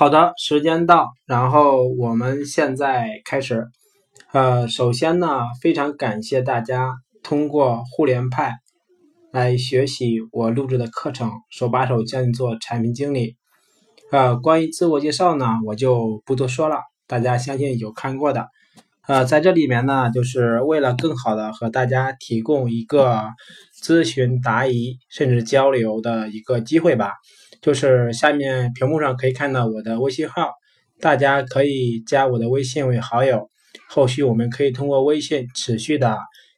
好的，时间到，然后我们现在开始。呃，首先呢，非常感谢大家通过互联派来学习我录制的课程，手把手教你做产品经理。呃，关于自我介绍呢，我就不多说了，大家相信有看过的。呃，在这里面呢，就是为了更好的和大家提供一个咨询答疑甚至交流的一个机会吧。就是下面屏幕上可以看到我的微信号，大家可以加我的微信为好友，后续我们可以通过微信持续的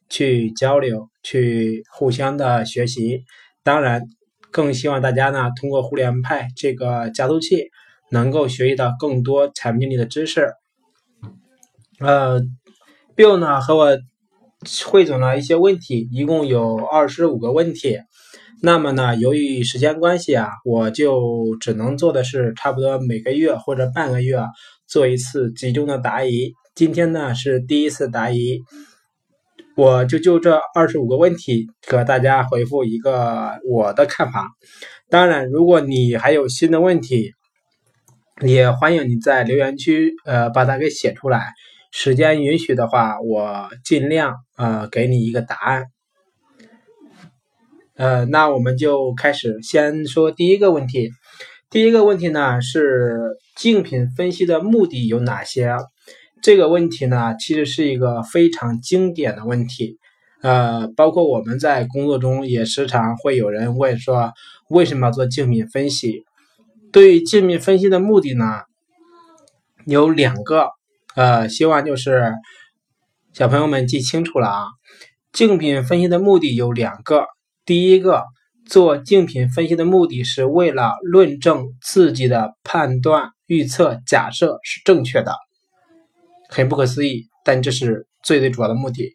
去交流，去互相的学习。当然，更希望大家呢通过互联派这个加速器，能够学习到更多产品经理的知识。呃，Bill 呢和我汇总了一些问题，一共有二十五个问题。那么呢，由于时间关系啊，我就只能做的是差不多每个月或者半个月做一次集中的答疑。今天呢是第一次答疑，我就就这二十五个问题和大家回复一个我的看法。当然，如果你还有新的问题，也欢迎你在留言区呃把它给写出来。时间允许的话，我尽量呃给你一个答案。呃，那我们就开始，先说第一个问题。第一个问题呢是竞品分析的目的有哪些？这个问题呢其实是一个非常经典的问题。呃，包括我们在工作中也时常会有人问说，为什么要做竞品分析？对于竞品分析的目的呢有两个，呃，希望就是小朋友们记清楚了啊。竞品分析的目的有两个。第一个，做竞品分析的目的是为了论证自己的判断、预测、假设是正确的，很不可思议，但这是最最主要的目的。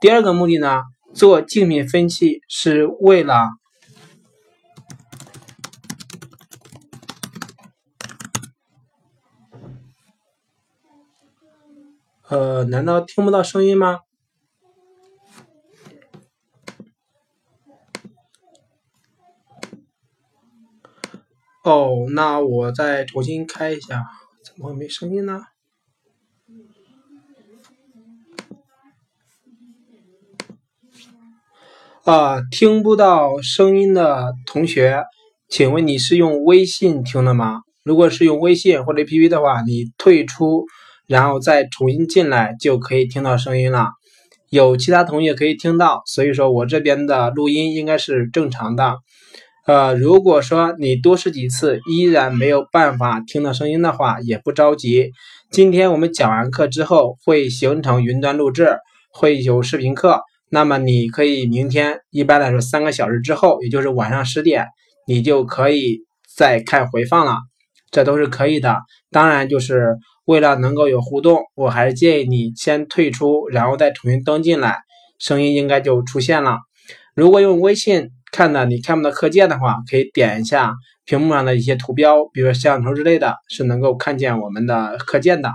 第二个目的呢，做竞品分析是为了，呃，难道听不到声音吗？哦，那我再重新开一下，怎么没声音呢？啊，听不到声音的同学，请问你是用微信听的吗？如果是用微信或者 APP 的话，你退出，然后再重新进来就可以听到声音了。有其他同学可以听到，所以说我这边的录音应该是正常的。呃，如果说你多试几次依然没有办法听到声音的话，也不着急。今天我们讲完课之后会形成云端录制，会有视频课。那么你可以明天，一般来说三个小时之后，也就是晚上十点，你就可以再看回放了。这都是可以的。当然，就是为了能够有互动，我还是建议你先退出，然后再重新登进来，声音应该就出现了。如果用微信。看的你看不到课件的话，可以点一下屏幕上的一些图标，比如说摄像头之类的，是能够看见我们的课件的。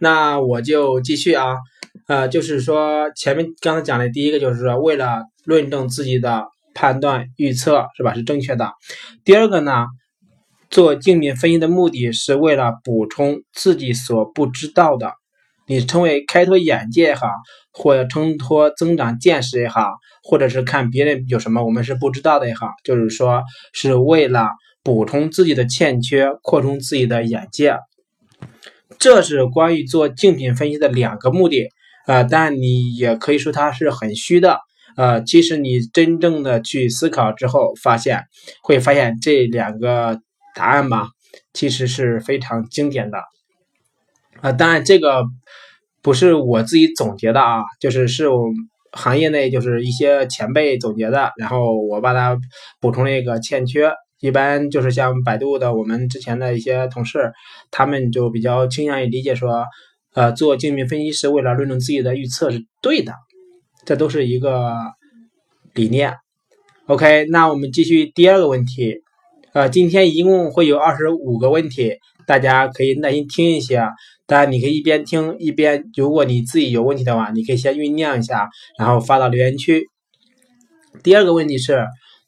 那我就继续啊，呃，就是说前面刚才讲的第一个，就是说为了论证自己的判断预测是吧是正确的。第二个呢，做竞品分析的目的是为了补充自己所不知道的。你称为开拓眼界也好，或者称托增长见识也好，或者是看别人有什么我们是不知道的也好，就是说是为了补充自己的欠缺，扩充自己的眼界。这是关于做竞品分析的两个目的。呃，但你也可以说它是很虚的。呃，其实你真正的去思考之后，发现会发现这两个答案吧，其实是非常经典的。啊，当然这个不是我自己总结的啊，就是是我行业内就是一些前辈总结的，然后我把它补充了一个欠缺。一般就是像百度的我们之前的一些同事，他们就比较倾向于理解说，呃，做竞品分析是为了论证自己的预测是对的，这都是一个理念。OK，那我们继续第二个问题，呃，今天一共会有二十五个问题，大家可以耐心听一下。当然，你可以一边听一边，如果你自己有问题的话，你可以先酝酿一下，然后发到留言区。第二个问题是，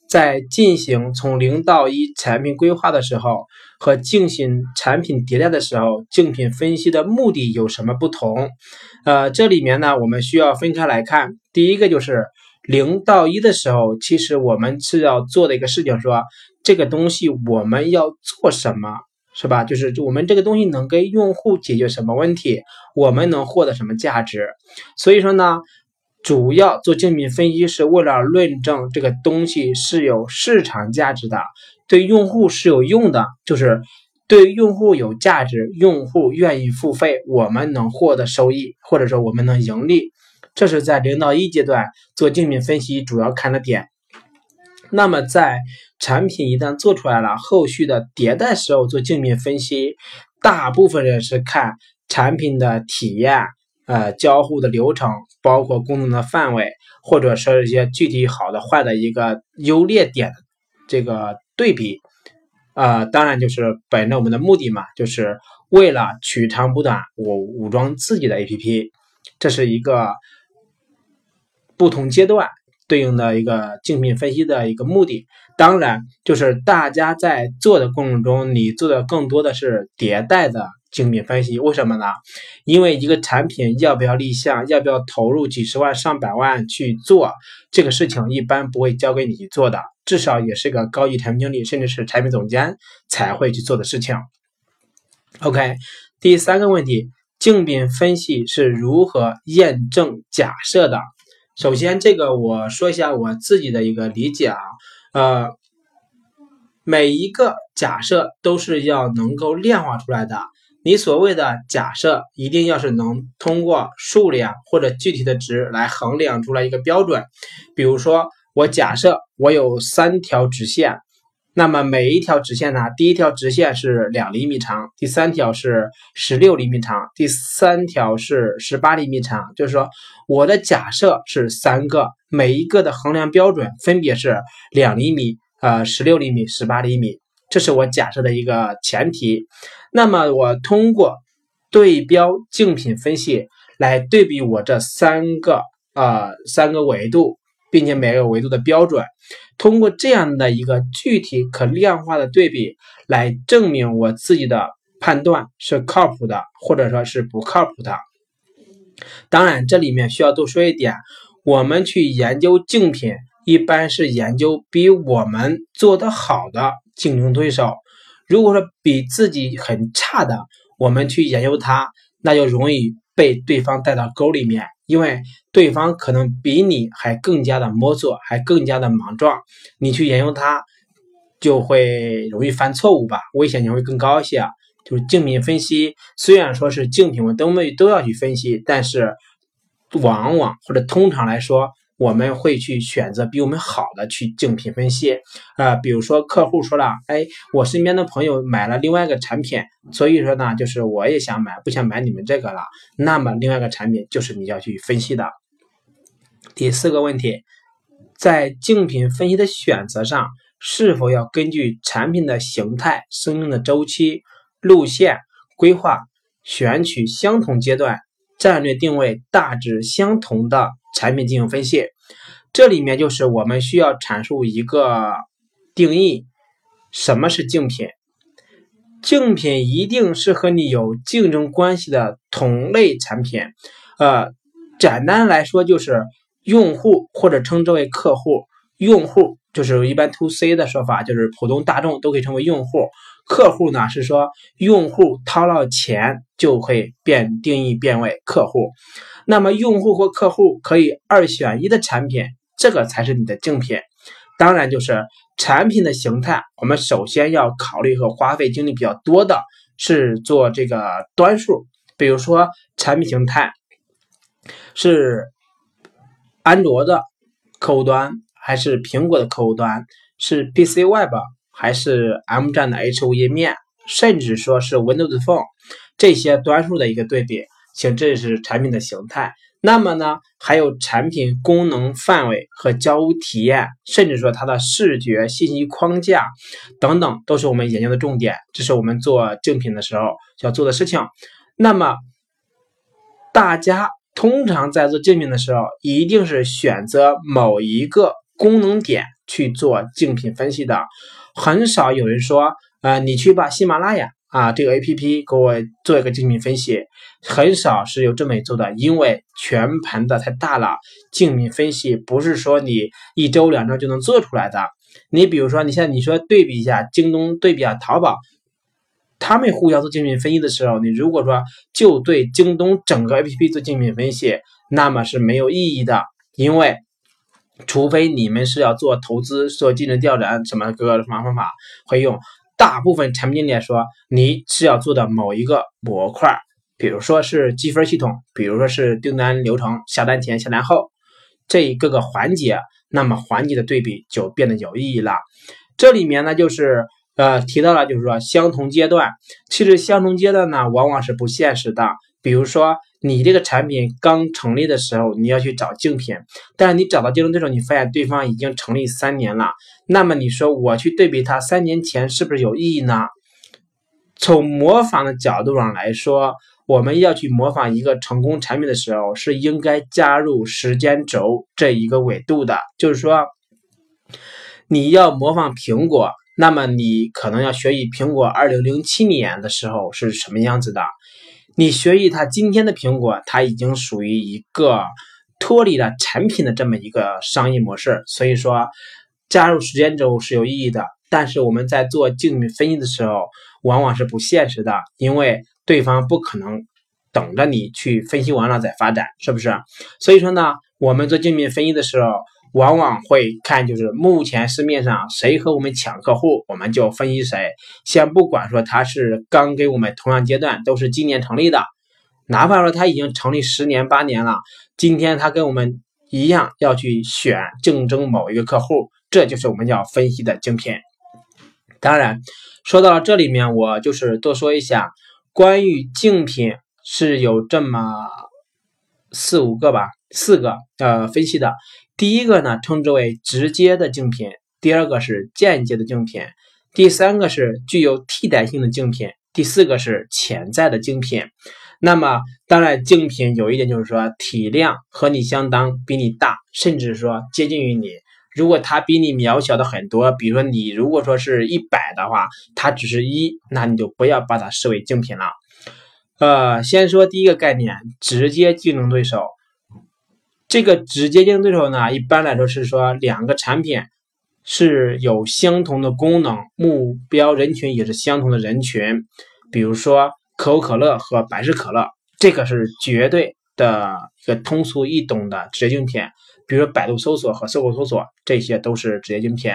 在进行从零到一产品规划的时候，和进行产品迭代的时候，竞品分析的目的有什么不同？呃，这里面呢，我们需要分开来看。第一个就是零到一的时候，其实我们是要做的一个事情，说这个东西我们要做什么，是吧？就是我们这个东西能给用户解决什么问题，我们能获得什么价值？所以说呢。主要做竞品分析是为了论证这个东西是有市场价值的，对用户是有用的，就是对用户有价值，用户愿意付费，我们能获得收益，或者说我们能盈利，这是在零到一阶段做竞品分析主要看的点。那么在产品一旦做出来了，后续的迭代时候做竞品分析，大部分人是看产品的体验。呃，交互的流程，包括功能的范围，或者说一些具体好的坏的一个优劣点，这个对比，呃，当然就是本着我们的目的嘛，就是为了取长补短，我武装自己的 APP，这是一个不同阶段对应的一个竞品分析的一个目的。当然，就是大家在做的过程中，你做的更多的是迭代的。精品分析为什么呢？因为一个产品要不要立项，要不要投入几十万上百万去做这个事情，一般不会交给你去做的，至少也是个高级产品经理，甚至是产品总监才会去做的事情。OK，第三个问题，竞品分析是如何验证假设的？首先，这个我说一下我自己的一个理解啊，呃，每一个假设都是要能够量化出来的。你所谓的假设，一定要是能通过数量或者具体的值来衡量出来一个标准。比如说，我假设我有三条直线，那么每一条直线呢，第一条直线是两厘米长，第三条是十六厘米长，第三条是十八厘米长。就是说，我的假设是三个，每一个的衡量标准分别是两厘米、呃十六厘米、十八厘米。这是我假设的一个前提。那么我通过对标竞品分析来对比我这三个呃三个维度，并且每个维度的标准，通过这样的一个具体可量化的对比来证明我自己的判断是靠谱的，或者说是不靠谱的。当然，这里面需要多说一点，我们去研究竞品，一般是研究比我们做的好的。竞争对手，如果说比自己很差的，我们去研究它，那就容易被对方带到沟里面，因为对方可能比你还更加的摸索，还更加的莽撞，你去研究它，就会容易犯错误吧，危险性会更高一些。就是竞品分析，虽然说是竞品，我都没都要去分析，但是往往或者通常来说。我们会去选择比我们好的去竞品分析，啊，比如说客户说了，哎，我身边的朋友买了另外一个产品，所以说呢，就是我也想买，不想买你们这个了，那么另外一个产品就是你要去分析的。第四个问题，在竞品分析的选择上，是否要根据产品的形态、生命的周期、路线规划，选取相同阶段、战略定位大致相同的？产品进行分析，这里面就是我们需要阐述一个定义：什么是竞品？竞品一定是和你有竞争关系的同类产品。呃，简单来说就是用户或者称之为客户，用户就是一般 to C 的说法，就是普通大众都可以称为用户。客户呢是说用户掏了钱就会变定义变为客户。那么，用户和客户可以二选一的产品，这个才是你的竞品。当然，就是产品的形态，我们首先要考虑和花费精力比较多的是做这个端数，比如说产品形态是安卓的客户端还是苹果的客户端，是 PC Web 还是 M 站的 H5 页面，甚至说是 Windows Phone 这些端数的一个对比。请，这是产品的形态。那么呢，还有产品功能范围和交互体验，甚至说它的视觉信息框架等等，都是我们研究的重点。这是我们做竞品的时候要做的事情。那么，大家通常在做竞品的时候，一定是选择某一个功能点去做竞品分析的，很少有人说，呃，你去把喜马拉雅啊这个 A P P 给我做一个竞品分析，很少是有这么做的，因为全盘的太大了，竞品分析不是说你一周两周就能做出来的。你比如说，你像你说对比一下京东对比下淘宝。他们互相做竞品分析的时候，你如果说就对京东整个 APP 做竞品分析，那么是没有意义的，因为除非你们是要做投资、做竞争调查什么各个什么方法会用，大部分产品经理来说，你是要做的某一个模块，比如说是积分系统，比如说是订单流程、下单前、下单后这一个个环节，那么环节的对比就变得有意义了。这里面呢，就是。呃，提到了就是说相同阶段，其实相同阶段呢往往是不现实的。比如说你这个产品刚成立的时候，你要去找竞品，但是你找到竞争对手，你发现对方已经成立三年了，那么你说我去对比他三年前是不是有意义呢？从模仿的角度上来说，我们要去模仿一个成功产品的时候，是应该加入时间轴这一个维度的，就是说你要模仿苹果。那么你可能要学习苹果二零零七年的时候是什么样子的？你学习它今天的苹果，它已经属于一个脱离了产品的这么一个商业模式。所以说，加入时间轴是有意义的。但是我们在做竞品分析的时候，往往是不现实的，因为对方不可能等着你去分析完了再发展，是不是？所以说呢，我们做竞品分析的时候。往往会看，就是目前市面上谁和我们抢客户，我们就分析谁。先不管说他是刚给我们同样阶段，都是今年成立的，哪怕说他已经成立十年八年了，今天他跟我们一样要去选竞争某一个客户，这就是我们要分析的竞品。当然，说到了这里面，我就是多说一下关于竞品是有这么四五个吧，四个呃分析的。第一个呢，称之为直接的竞品；第二个是间接的竞品；第三个是具有替代性的竞品；第四个是潜在的竞品。那么，当然，竞品有一点就是说，体量和你相当，比你大，甚至说接近于你。如果它比你渺小的很多，比如说你如果说是一百的话，它只是一，那你就不要把它视为竞品了。呃，先说第一个概念，直接竞争对手。这个直接竞争对手呢，一般来说是说两个产品是有相同的功能，目标人群也是相同的人群。比如说可口可乐和百事可乐，这个是绝对的一个通俗易懂的直接竞品。比如说百度搜索和搜狗搜索，这些都是直接竞品。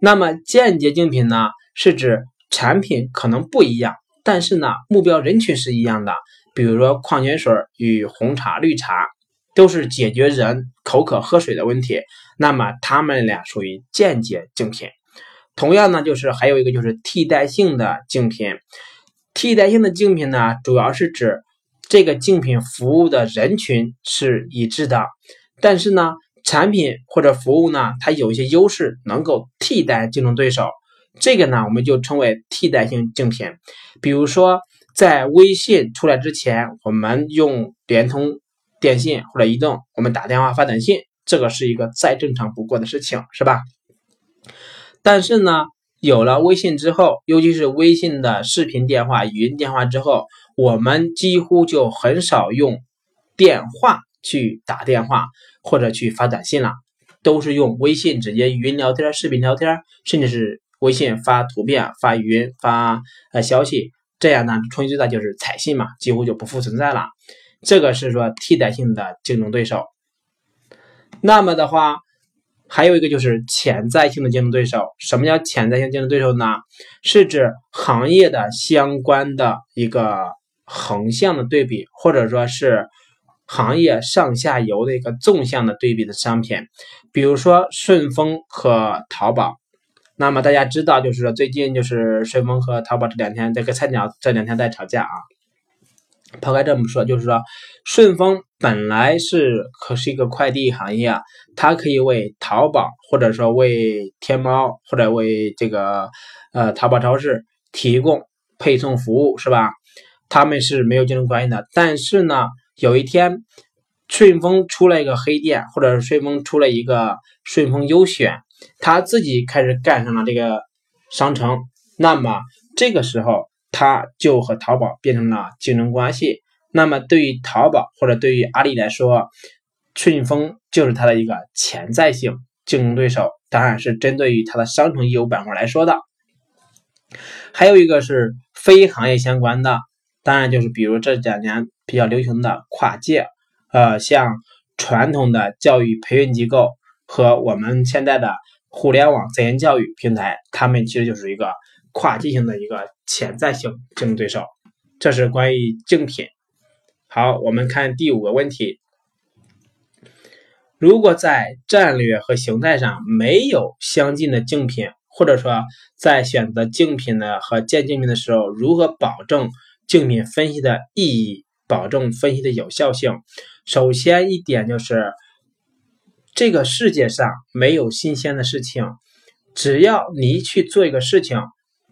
那么间接竞品呢，是指产品可能不一样，但是呢目标人群是一样的。比如说矿泉水与红茶、绿茶。都是解决人口渴喝水的问题，那么他们俩属于间接竞品。同样呢，就是还有一个就是替代性的竞品。替代性的竞品呢，主要是指这个竞品服务的人群是一致的，但是呢，产品或者服务呢，它有一些优势能够替代竞争对手，这个呢，我们就称为替代性竞品。比如说，在微信出来之前，我们用联通。电信或者移动，我们打电话发短信，这个是一个再正常不过的事情，是吧？但是呢，有了微信之后，尤其是微信的视频电话、语音电话之后，我们几乎就很少用电话去打电话或者去发短信了，都是用微信直接语音聊天、视频聊天，甚至是微信发图片、发语音、发呃消息，这样呢，冲击最大就是彩信嘛，几乎就不复存在了。这个是说替代性的竞争对手，那么的话，还有一个就是潜在性的竞争对手。什么叫潜在性竞争对手呢？是指行业的相关的一个横向的对比，或者说是行业上下游的一个纵向的对比的商品。比如说顺丰和淘宝。那么大家知道，就是说最近就是顺丰和淘宝这两天这个菜鸟这两天在吵架啊。抛开这么说，就是说，顺丰本来是可是一个快递行业啊，它可以为淘宝或者说为天猫或者为这个呃淘宝超市提供配送服务，是吧？他们是没有竞争关系的。但是呢，有一天顺丰出了一个黑店，或者是顺丰出了一个顺丰优选，他自己开始干上了这个商城，那么这个时候他就和淘宝变成了竞争关系。那么对于淘宝或者对于阿里来说，顺丰就是它的一个潜在性竞争对手，当然是针对于它的商城业务板块来说的。还有一个是非行业相关的，当然就是比如这两年比较流行的跨界，呃，像传统的教育培训机构和我们现在的互联网在线教育平台，他们其实就是一个跨界性的一个潜在性竞争对手。这是关于竞品。好，我们看第五个问题。如果在战略和形态上没有相近的竞品，或者说在选择竞品的和建竞品的时候，如何保证竞品分析的意义，保证分析的有效性？首先一点就是，这个世界上没有新鲜的事情，只要你去做一个事情。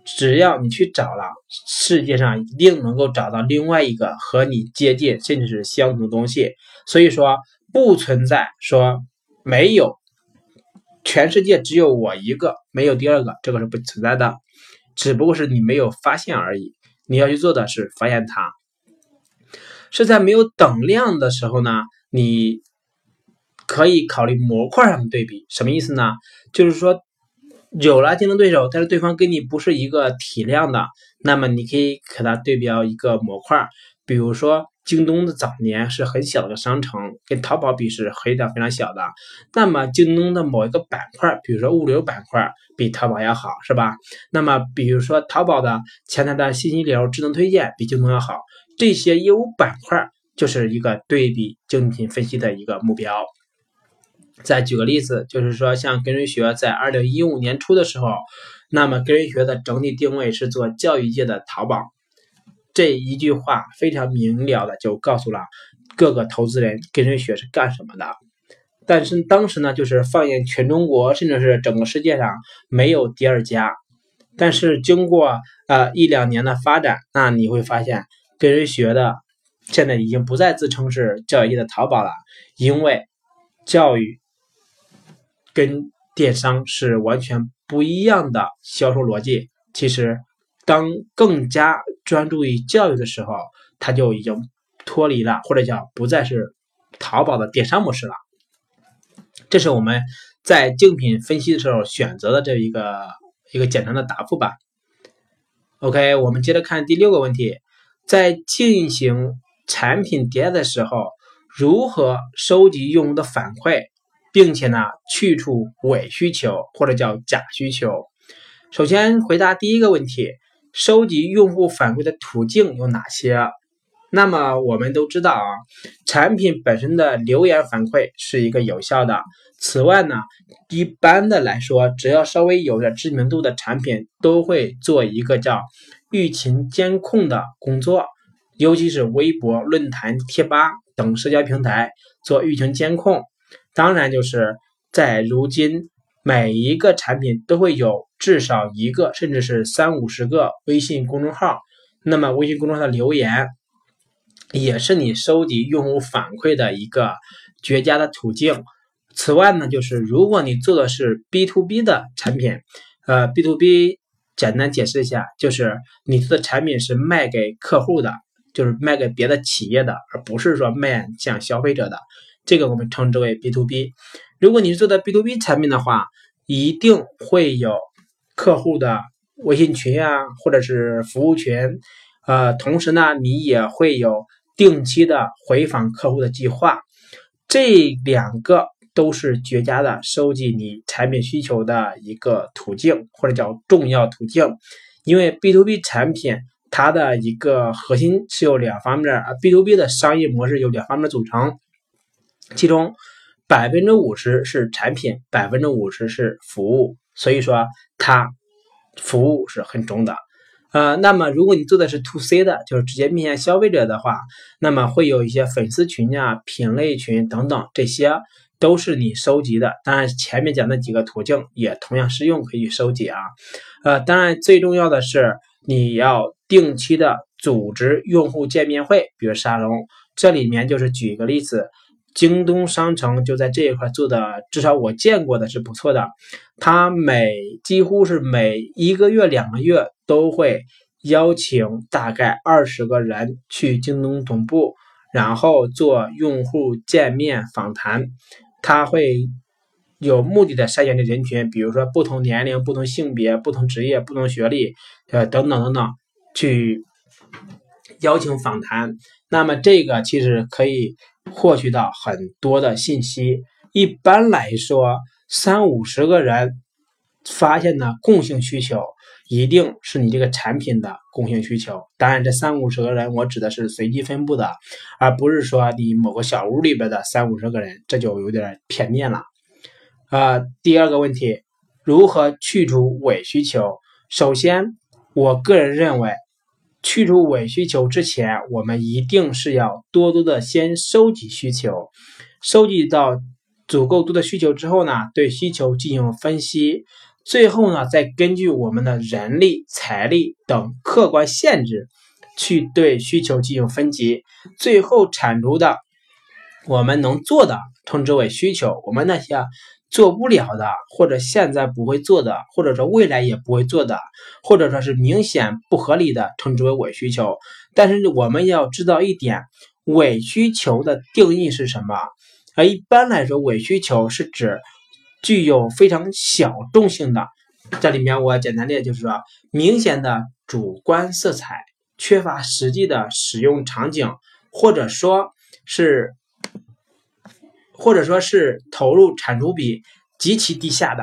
只要你去找了，世界上一定能够找到另外一个和你接近甚至是相同的东西。所以说，不存在说没有，全世界只有我一个，没有第二个，这个是不存在的，只不过是你没有发现而已。你要去做的是发现它，是在没有等量的时候呢，你可以考虑模块上的对比。什么意思呢？就是说。有了竞争对手，但是对方跟你不是一个体量的，那么你可以和它对标一个模块，比如说京东的早年是很小的商城，跟淘宝比是非常非常小的。那么京东的某一个板块，比如说物流板块，比淘宝要好，是吧？那么比如说淘宝的前台的信息流、智能推荐比京东要好，这些业务板块就是一个对比竞品分析的一个目标。再举个例子，就是说，像跟人学在二零一五年初的时候，那么跟人学的整体定位是做教育界的淘宝，这一句话非常明了的就告诉了各个投资人跟人学是干什么的。但是当时呢，就是放眼全中国，甚至是整个世界上没有第二家。但是经过呃一两年的发展，那你会发现跟人学的现在已经不再自称是教育界的淘宝了，因为教育。跟电商是完全不一样的销售逻辑。其实，当更加专注于教育的时候，它就已经脱离了，或者叫不再是淘宝的电商模式了。这是我们在竞品分析的时候选择的这一个一个简单的答复吧。OK，我们接着看第六个问题：在进行产品迭代的时候，如何收集用户的反馈？并且呢，去除伪需求或者叫假需求。首先回答第一个问题，收集用户反馈的途径有哪些？那么我们都知道啊，产品本身的留言反馈是一个有效的。此外呢，一般的来说，只要稍微有点知名度的产品，都会做一个叫舆情监控的工作，尤其是微博、论坛、贴吧等社交平台做舆情监控。当然，就是在如今，每一个产品都会有至少一个，甚至是三五十个微信公众号。那么，微信公众号的留言也是你收集用户反馈的一个绝佳的途径。此外呢，就是如果你做的是 B to B 的产品，呃，B to B 简单解释一下，就是你做的产品是卖给客户的，就是卖给别的企业的，而不是说卖向消费者的。这个我们称之为 B to B。如果你是做的 B to B 产品的话，一定会有客户的微信群啊，或者是服务群，呃，同时呢，你也会有定期的回访客户的计划。这两个都是绝佳的收集你产品需求的一个途径，或者叫重要途径。因为 B to B 产品它的一个核心是有两方面啊，B to B 的商业模式有两方面组成。其中百分之五十是产品，百分之五十是服务，所以说它服务是很重的。呃，那么如果你做的是 to C 的，就是直接面向消费者的话，那么会有一些粉丝群啊、品类群等等，这些都是你收集的。当然，前面讲的几个途径也同样适用，可以收集啊。呃，当然最重要的是你要定期的组织用户见面会，比如沙龙，这里面就是举一个例子。京东商城就在这一块做的，至少我见过的是不错的。他每几乎是每一个月、两个月都会邀请大概二十个人去京东总部，然后做用户见面访谈。他会有目的的筛选这人群，比如说不同年龄、不同性别、不同职业、不同学历，呃，等等等等，去邀请访谈。那么这个其实可以。获取到很多的信息。一般来说，三五十个人发现的共性需求，一定是你这个产品的共性需求。当然，这三五十个人我指的是随机分布的，而不是说你某个小屋里边的三五十个人，这就有点片面了。啊，第二个问题，如何去除伪需求？首先，我个人认为。去除伪需求之前，我们一定是要多多的先收集需求，收集到足够多的需求之后呢，对需求进行分析，最后呢，再根据我们的人力、财力等客观限制，去对需求进行分级，最后产出的我们能做的，称之为需求。我们那些。做不了的，或者现在不会做的，或者说未来也不会做的，或者说是明显不合理的，称之为伪需求。但是我们要知道一点，伪需求的定义是什么？而一般来说，伪需求是指具有非常小众性的。这里面我简单列就是说，明显的主观色彩，缺乏实际的使用场景，或者说是。或者说是投入产出比极其低下的，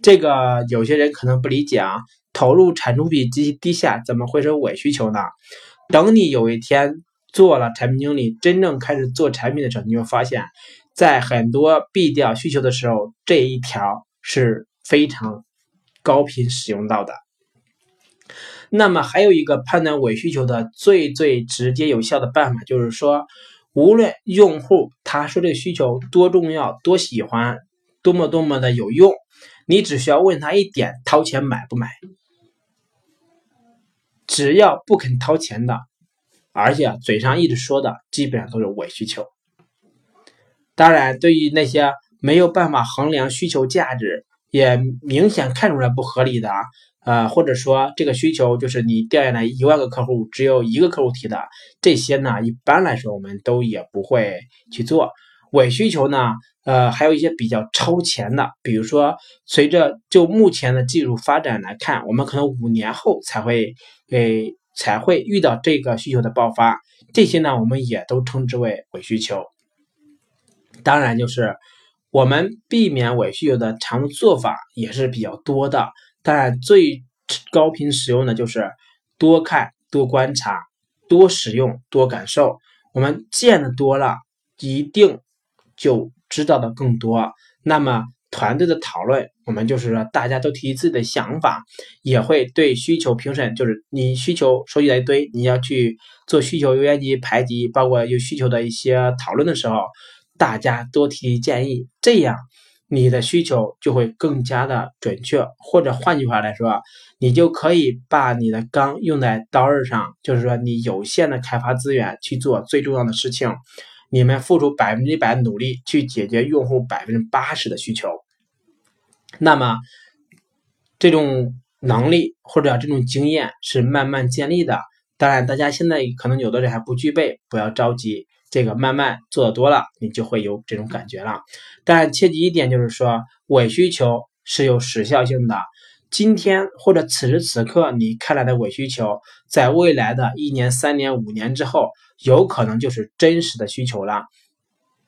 这个有些人可能不理解啊。投入产出比极其低下，怎么会是伪需求呢？等你有一天做了产品经理，真正开始做产品的时候，你会发现，在很多必调需求的时候，这一条是非常高频使用到的。那么还有一个判断伪需求的最最直接有效的办法，就是说。无论用户他说这个需求多重要、多喜欢、多么多么的有用，你只需要问他一点：掏钱买不买？只要不肯掏钱的，而且嘴上一直说的，基本上都是伪需求。当然，对于那些没有办法衡量需求价值，也明显看出来不合理的。呃，或者说这个需求就是你调研了一万个客户，只有一个客户提的，这些呢，一般来说我们都也不会去做。伪需求呢，呃，还有一些比较超前的，比如说随着就目前的技术发展来看，我们可能五年后才会诶才会遇到这个需求的爆发，这些呢，我们也都称之为伪需求。当然，就是我们避免伪需求的常用做法也是比较多的。但最高频使用的就是多看、多观察、多使用、多感受。我们见的多了，一定就知道的更多。那么团队的讨论，我们就是说大家都提自己的想法，也会对需求评审，就是你需求收集了一堆，你要去做需求优先级排级，包括有需求的一些讨论的时候，大家多提建议，这样。你的需求就会更加的准确，或者换句话来说，你就可以把你的钢用在刀刃上，就是说你有限的开发资源去做最重要的事情，你们付出百分之一百努力去解决用户百分之八十的需求，那么这种能力或者这种经验是慢慢建立的。当然，大家现在可能有的人还不具备，不要着急。这个慢慢做的多了，你就会有这种感觉了。但切记一点，就是说伪需求是有时效性的。今天或者此时此刻你看来的伪需求，在未来的一年、三年、五年之后，有可能就是真实的需求了。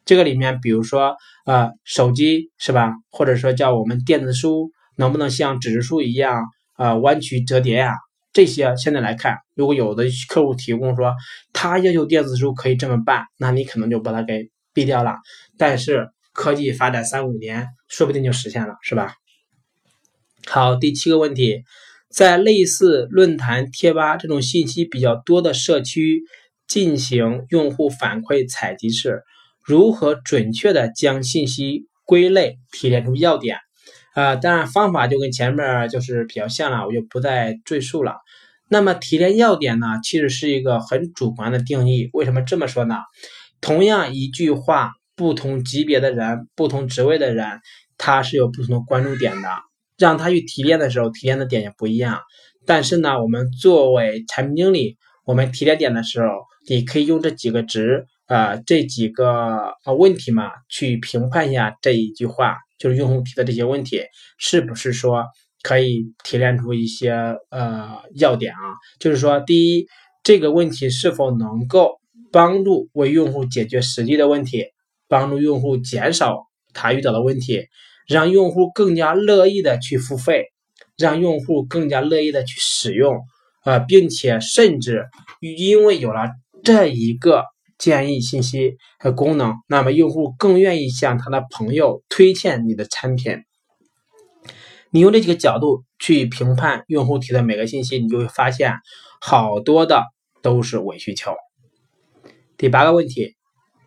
这个里面，比如说呃，手机是吧？或者说叫我们电子书能不能像纸质书一样啊弯曲折叠呀？这些现在来看，如果有的客户提供说他要求电子书可以这么办，那你可能就把它给毙掉了。但是科技发展三五年，说不定就实现了，是吧？好，第七个问题，在类似论坛、贴吧这种信息比较多的社区进行用户反馈采集时，如何准确的将信息归类提炼出要点？啊，当然方法就跟前面就是比较像了，我就不再赘述了。那么提炼要点呢，其实是一个很主观的定义。为什么这么说呢？同样一句话，不同级别的人、不同职位的人，他是有不同的关注点的。让他去提炼的时候，提炼的点也不一样。但是呢，我们作为产品经理，我们提炼点的时候，你可以用这几个值啊，这几个呃问题嘛，去评判一下这一句话，就是用户提的这些问题，是不是说可以提炼出一些呃要点啊？就是说，第一，这个问题是否能够帮助为用户解决实际的问题，帮助用户减少他遇到的问题。让用户更加乐意的去付费，让用户更加乐意的去使用，啊，并且甚至因为有了这一个建议信息和功能，那么用户更愿意向他的朋友推荐你的产品。你用这几个角度去评判用户提的每个信息，你就会发现好多的都是伪需求。第八个问题。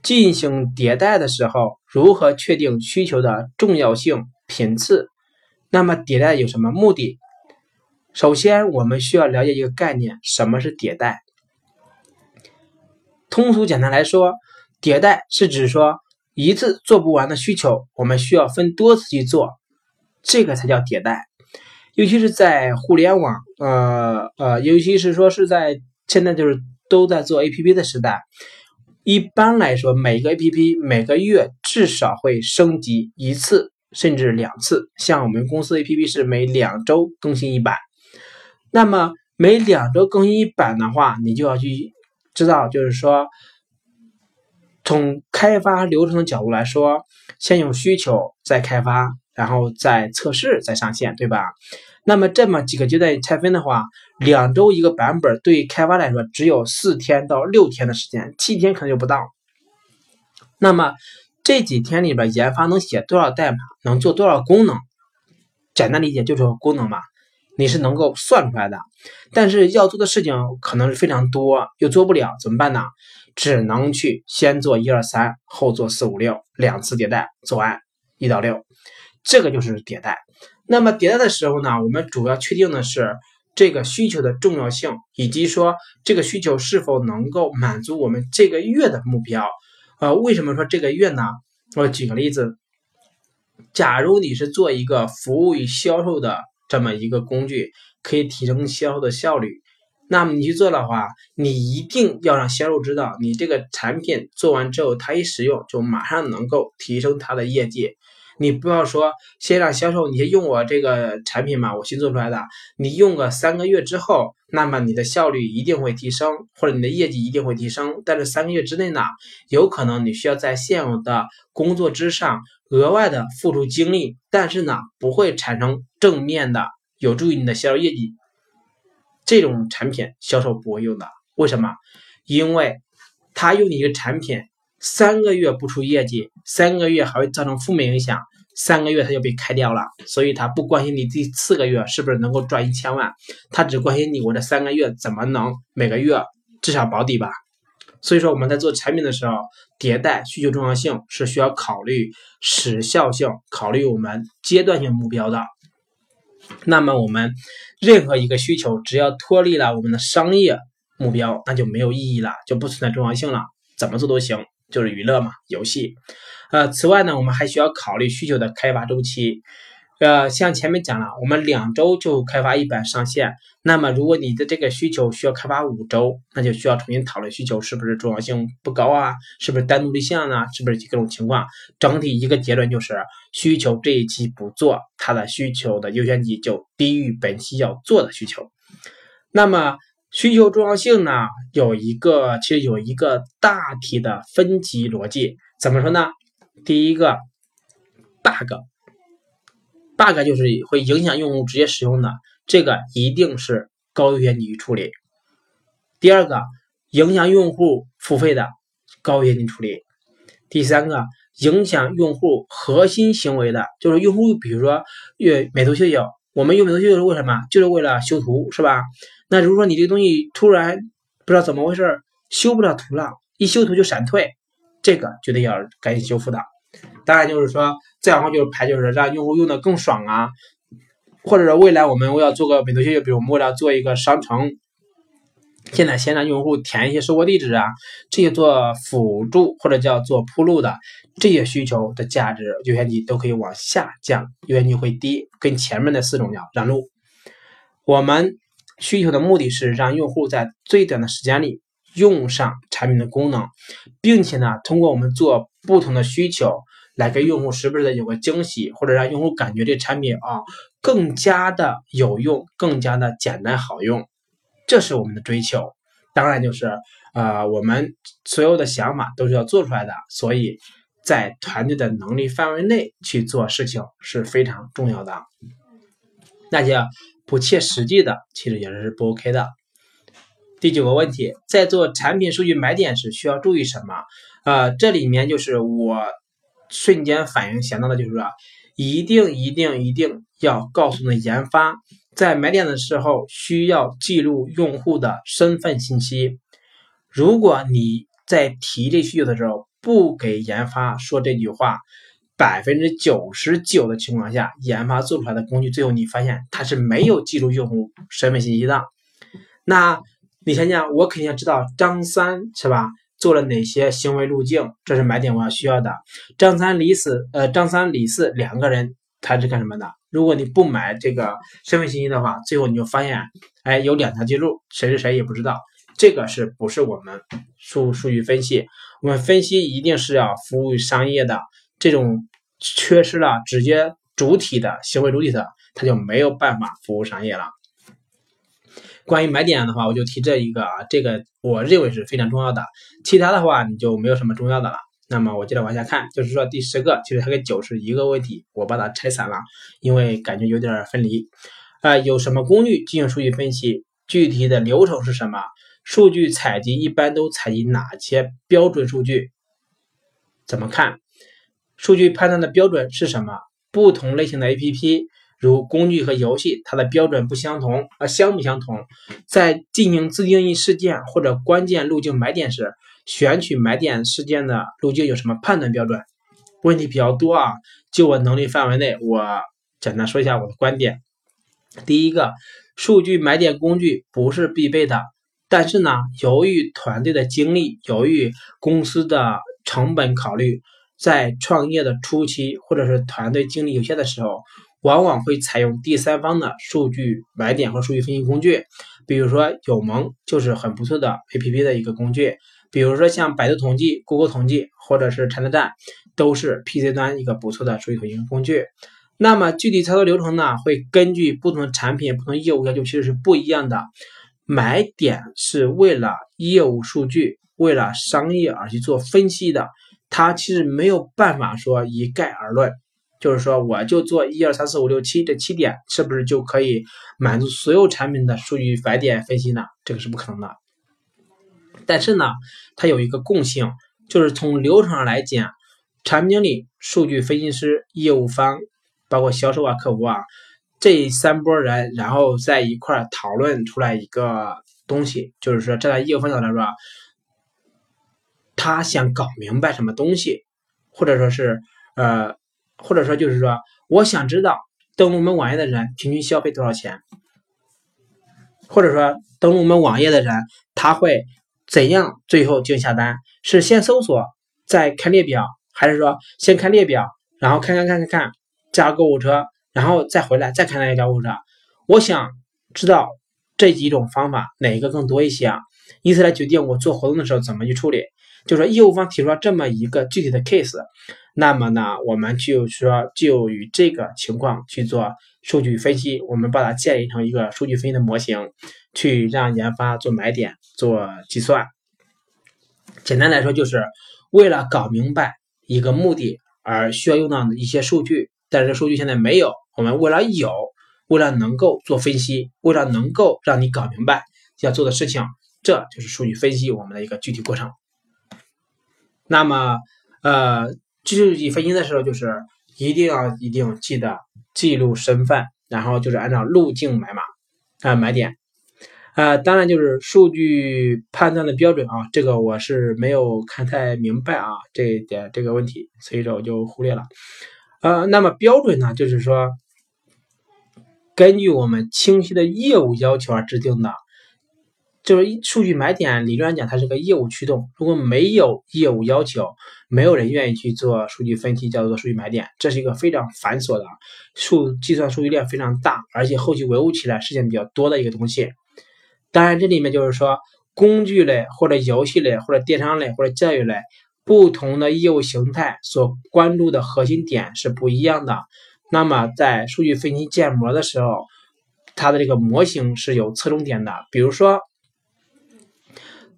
进行迭代的时候，如何确定需求的重要性频次？那么迭代有什么目的？首先，我们需要了解一个概念：什么是迭代？通俗简单来说，迭代是指说一次做不完的需求，我们需要分多次去做，这个才叫迭代。尤其是在互联网，呃呃，尤其是说是在现在就是都在做 APP 的时代。一般来说，每个 APP 每个月至少会升级一次，甚至两次。像我们公司 APP 是每两周更新一版。那么每两周更新一版的话，你就要去知道，就是说，从开发流程的角度来说，先有需求再开发，然后再测试再上线，对吧？那么这么几个阶段拆分的话，两周一个版本，对于开发来说只有四天到六天的时间，七天可能就不到。那么这几天里边研发能写多少代码，能做多少功能？简单理解就是功能嘛，你是能够算出来的。但是要做的事情可能是非常多，又做不了，怎么办呢？只能去先做一二三，后做四五六，两次迭代做完一到六，这个就是迭代。那么迭代的时候呢，我们主要确定的是这个需求的重要性，以及说这个需求是否能够满足我们这个月的目标。呃，为什么说这个月呢？我举个例子，假如你是做一个服务与销售的这么一个工具，可以提升销售的效率，那么你去做的话，你一定要让销售知道，你这个产品做完之后，他一使用就马上能够提升他的业绩。你不要说先让销售，你先用我这个产品嘛，我新做出来的。你用个三个月之后，那么你的效率一定会提升，或者你的业绩一定会提升。但是三个月之内呢，有可能你需要在现有的工作之上额外的付出精力，但是呢，不会产生正面的有助于你的销售业绩。这种产品销售不会用的，为什么？因为他用你的产品。三个月不出业绩，三个月还会造成负面影响，三个月他就被开掉了。所以他不关心你第四个月是不是能够赚一千万，他只关心你我这三个月怎么能每个月至少保底吧。所以说我们在做产品的时候，迭代需求重要性是需要考虑时效性，考虑我们阶段性目标的。那么我们任何一个需求只要脱离了我们的商业目标，那就没有意义了，就不存在重要性了，怎么做都行。就是娱乐嘛，游戏。呃，此外呢，我们还需要考虑需求的开发周期。呃，像前面讲了，我们两周就开发一版上线。那么，如果你的这个需求需要开发五周，那就需要重新讨论需求是不是重要性不高啊？是不是单独立项呢？是不是各种情况？整体一个结论就是，需求这一期不做，它的需求的优先级就低于本期要做的需求。那么。需求重要性呢，有一个其实有一个大体的分级逻辑，怎么说呢？第一个 bug，bug 就是会影响用户直接使用的，这个一定是高优先级处理。第二个，影响用户付费的高优先级处理。第三个，影响用户核心行为的，就是用户比如说用美图秀秀，我们用美图秀秀是为什么？就是为了修图，是吧？那如果说你这个东西突然不知道怎么回事修不了图了，一修图就闪退，这个绝对要赶紧修复的。当然就是说，再往后就是排，就是让用户用的更爽啊，或者说未来我们我要做个美图秀秀，比如我们为了做一个商城，现在先让用户填一些收货地址啊，这些做辅助或者叫做铺路的这些需求的价值优先级都可以往下降，优先级会低，跟前面的四种要让路。我们需求的目的是让用户在最短的时间里用上产品的功能，并且呢，通过我们做不同的需求来给用户时不时的有个惊喜，或者让用户感觉这产品啊更加的有用，更加的简单好用。这是我们的追求，当然就是呃，我们所有的想法都是要做出来的，所以在团队的能力范围内去做事情是非常重要的。那些不切实际的，其实也是不 OK 的。第九个问题，在做产品数据买点时需要注意什么？呃，这里面就是我瞬间反应想到的就是说，一定一定一定要告诉的研发。在买点的时候，需要记录用户的身份信息。如果你在提这需求的时候不给研发说这句话，百分之九十九的情况下，研发做出来的工具最后你发现它是没有记录用户身份信息的。那你想想，我肯定要知道张三是吧做了哪些行为路径，这是买点我要需要的。张三李四，呃，张三李四两个人。他是干什么的？如果你不买这个身份信息的话，最后你就发现，哎，有两条记录，谁是谁也不知道。这个是不是我们数数据分析？我们分析一定是要服务于商业的，这种缺失了直接主体的行为主体的，它就没有办法服务商业了。关于买点的话，我就提这一个啊，这个我认为是非常重要的。其他的话，你就没有什么重要的了。那么我接着往下看，就是说第十个，其实它跟九是一个问题，我把它拆散了，因为感觉有点分离。啊，有什么工具进行数据分析？具体的流程是什么？数据采集一般都采集哪些标准数据？怎么看？数据判断的标准是什么？不同类型的 APP，如工具和游戏，它的标准不相同，啊，相不相同？在进行自定义事件或者关键路径买点时。选取买点事件的路径有什么判断标准？问题比较多啊，就我能力范围内，我简单说一下我的观点。第一个，数据买点工具不是必备的，但是呢，由于团队的精力，由于公司的成本考虑，在创业的初期或者是团队精力有限的时候，往往会采用第三方的数据买点和数据分析工具，比如说友盟就是很不错的 APP 的一个工具。比如说像百度统计、谷歌统计或者是柴达站，都是 PC 端一个不错的数据统计工具。那么具体操作流程呢，会根据不同的产品、不同业务要求，其实是不一样的。买点是为了业务数据、为了商业而去做分析的，它其实没有办法说一概而论，就是说我就做一二三四五六七这七点，是不是就可以满足所有产品的数据买点分析呢？这个是不可能的。但是呢，它有一个共性，就是从流程上来讲，产品经理、数据分析师、业务方，包括销售啊、客服啊，这三波人，然后在一块讨论出来一个东西，就是说站在业务方向来说，他想搞明白什么东西，或者说是呃，或者说就是说，我想知道登录我们网页的人平均消费多少钱，或者说登录我们网页的人他会。怎样最后进下单？是先搜索再看列表，还是说先看列表，然后看看看看看加购物车，然后再回来再看那个加购物车？我想知道这几种方法哪一个更多一些啊？以此来决定我做活动的时候怎么去处理。就说业务方提出了这么一个具体的 case，那么呢，我们就说就与这个情况去做数据分析，我们把它建立成一个数据分析的模型。去让研发做买点做计算，简单来说就是为了搞明白一个目的而需要用到的一些数据，但是数据现在没有，我们为了有，为了能够做分析，为了能够让你搞明白要做的事情，这就是数据分析我们的一个具体过程。那么，呃，具体分析的时候就是一定要一定记得记录身份，然后就是按照路径买码啊买点。啊，当然就是数据判断的标准啊，这个我是没有看太明白啊，这一点这个问题，所以说我就忽略了。呃，那么标准呢，就是说根据我们清晰的业务要求而制定的，就是数据买点，理论上讲它是个业务驱动。如果没有业务要求，没有人愿意去做数据分析，叫做数据买点，这是一个非常繁琐的数计算数据量非常大，而且后期维护起来事情比较多的一个东西。当然，这里面就是说，工具类或者游戏类或者电商类或者教育类不同的业务形态所关注的核心点是不一样的。那么在数据分析建模的时候，它的这个模型是有侧重点的，比如说。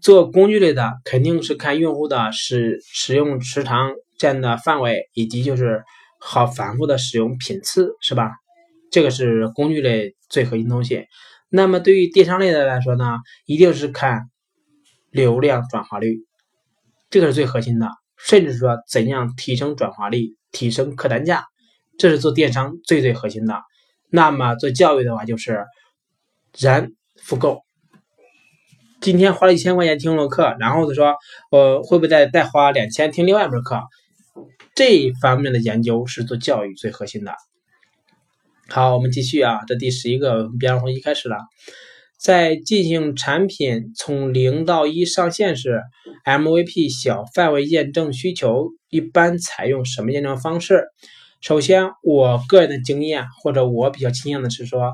做工具类的肯定是看用户的使使用时长占的范围，以及就是好反复的使用频次，是吧？这个是工具类最核心东西。那么对于电商类的来说呢，一定是看流量转化率，这个是最核心的。甚至说怎样提升转化率、提升客单价，这是做电商最最核心的。那么做教育的话，就是人复购。今天花了一千块钱听了课，然后他说，我会不会再再花两千听另外一门课？这一方面的研究是做教育最核心的。好，我们继续啊，这第十一个，比方从一开始了，在进行产品从零到一上线时，MVP 小范围验证需求一般采用什么验证方式？首先，我个人的经验或者我比较倾向的是说。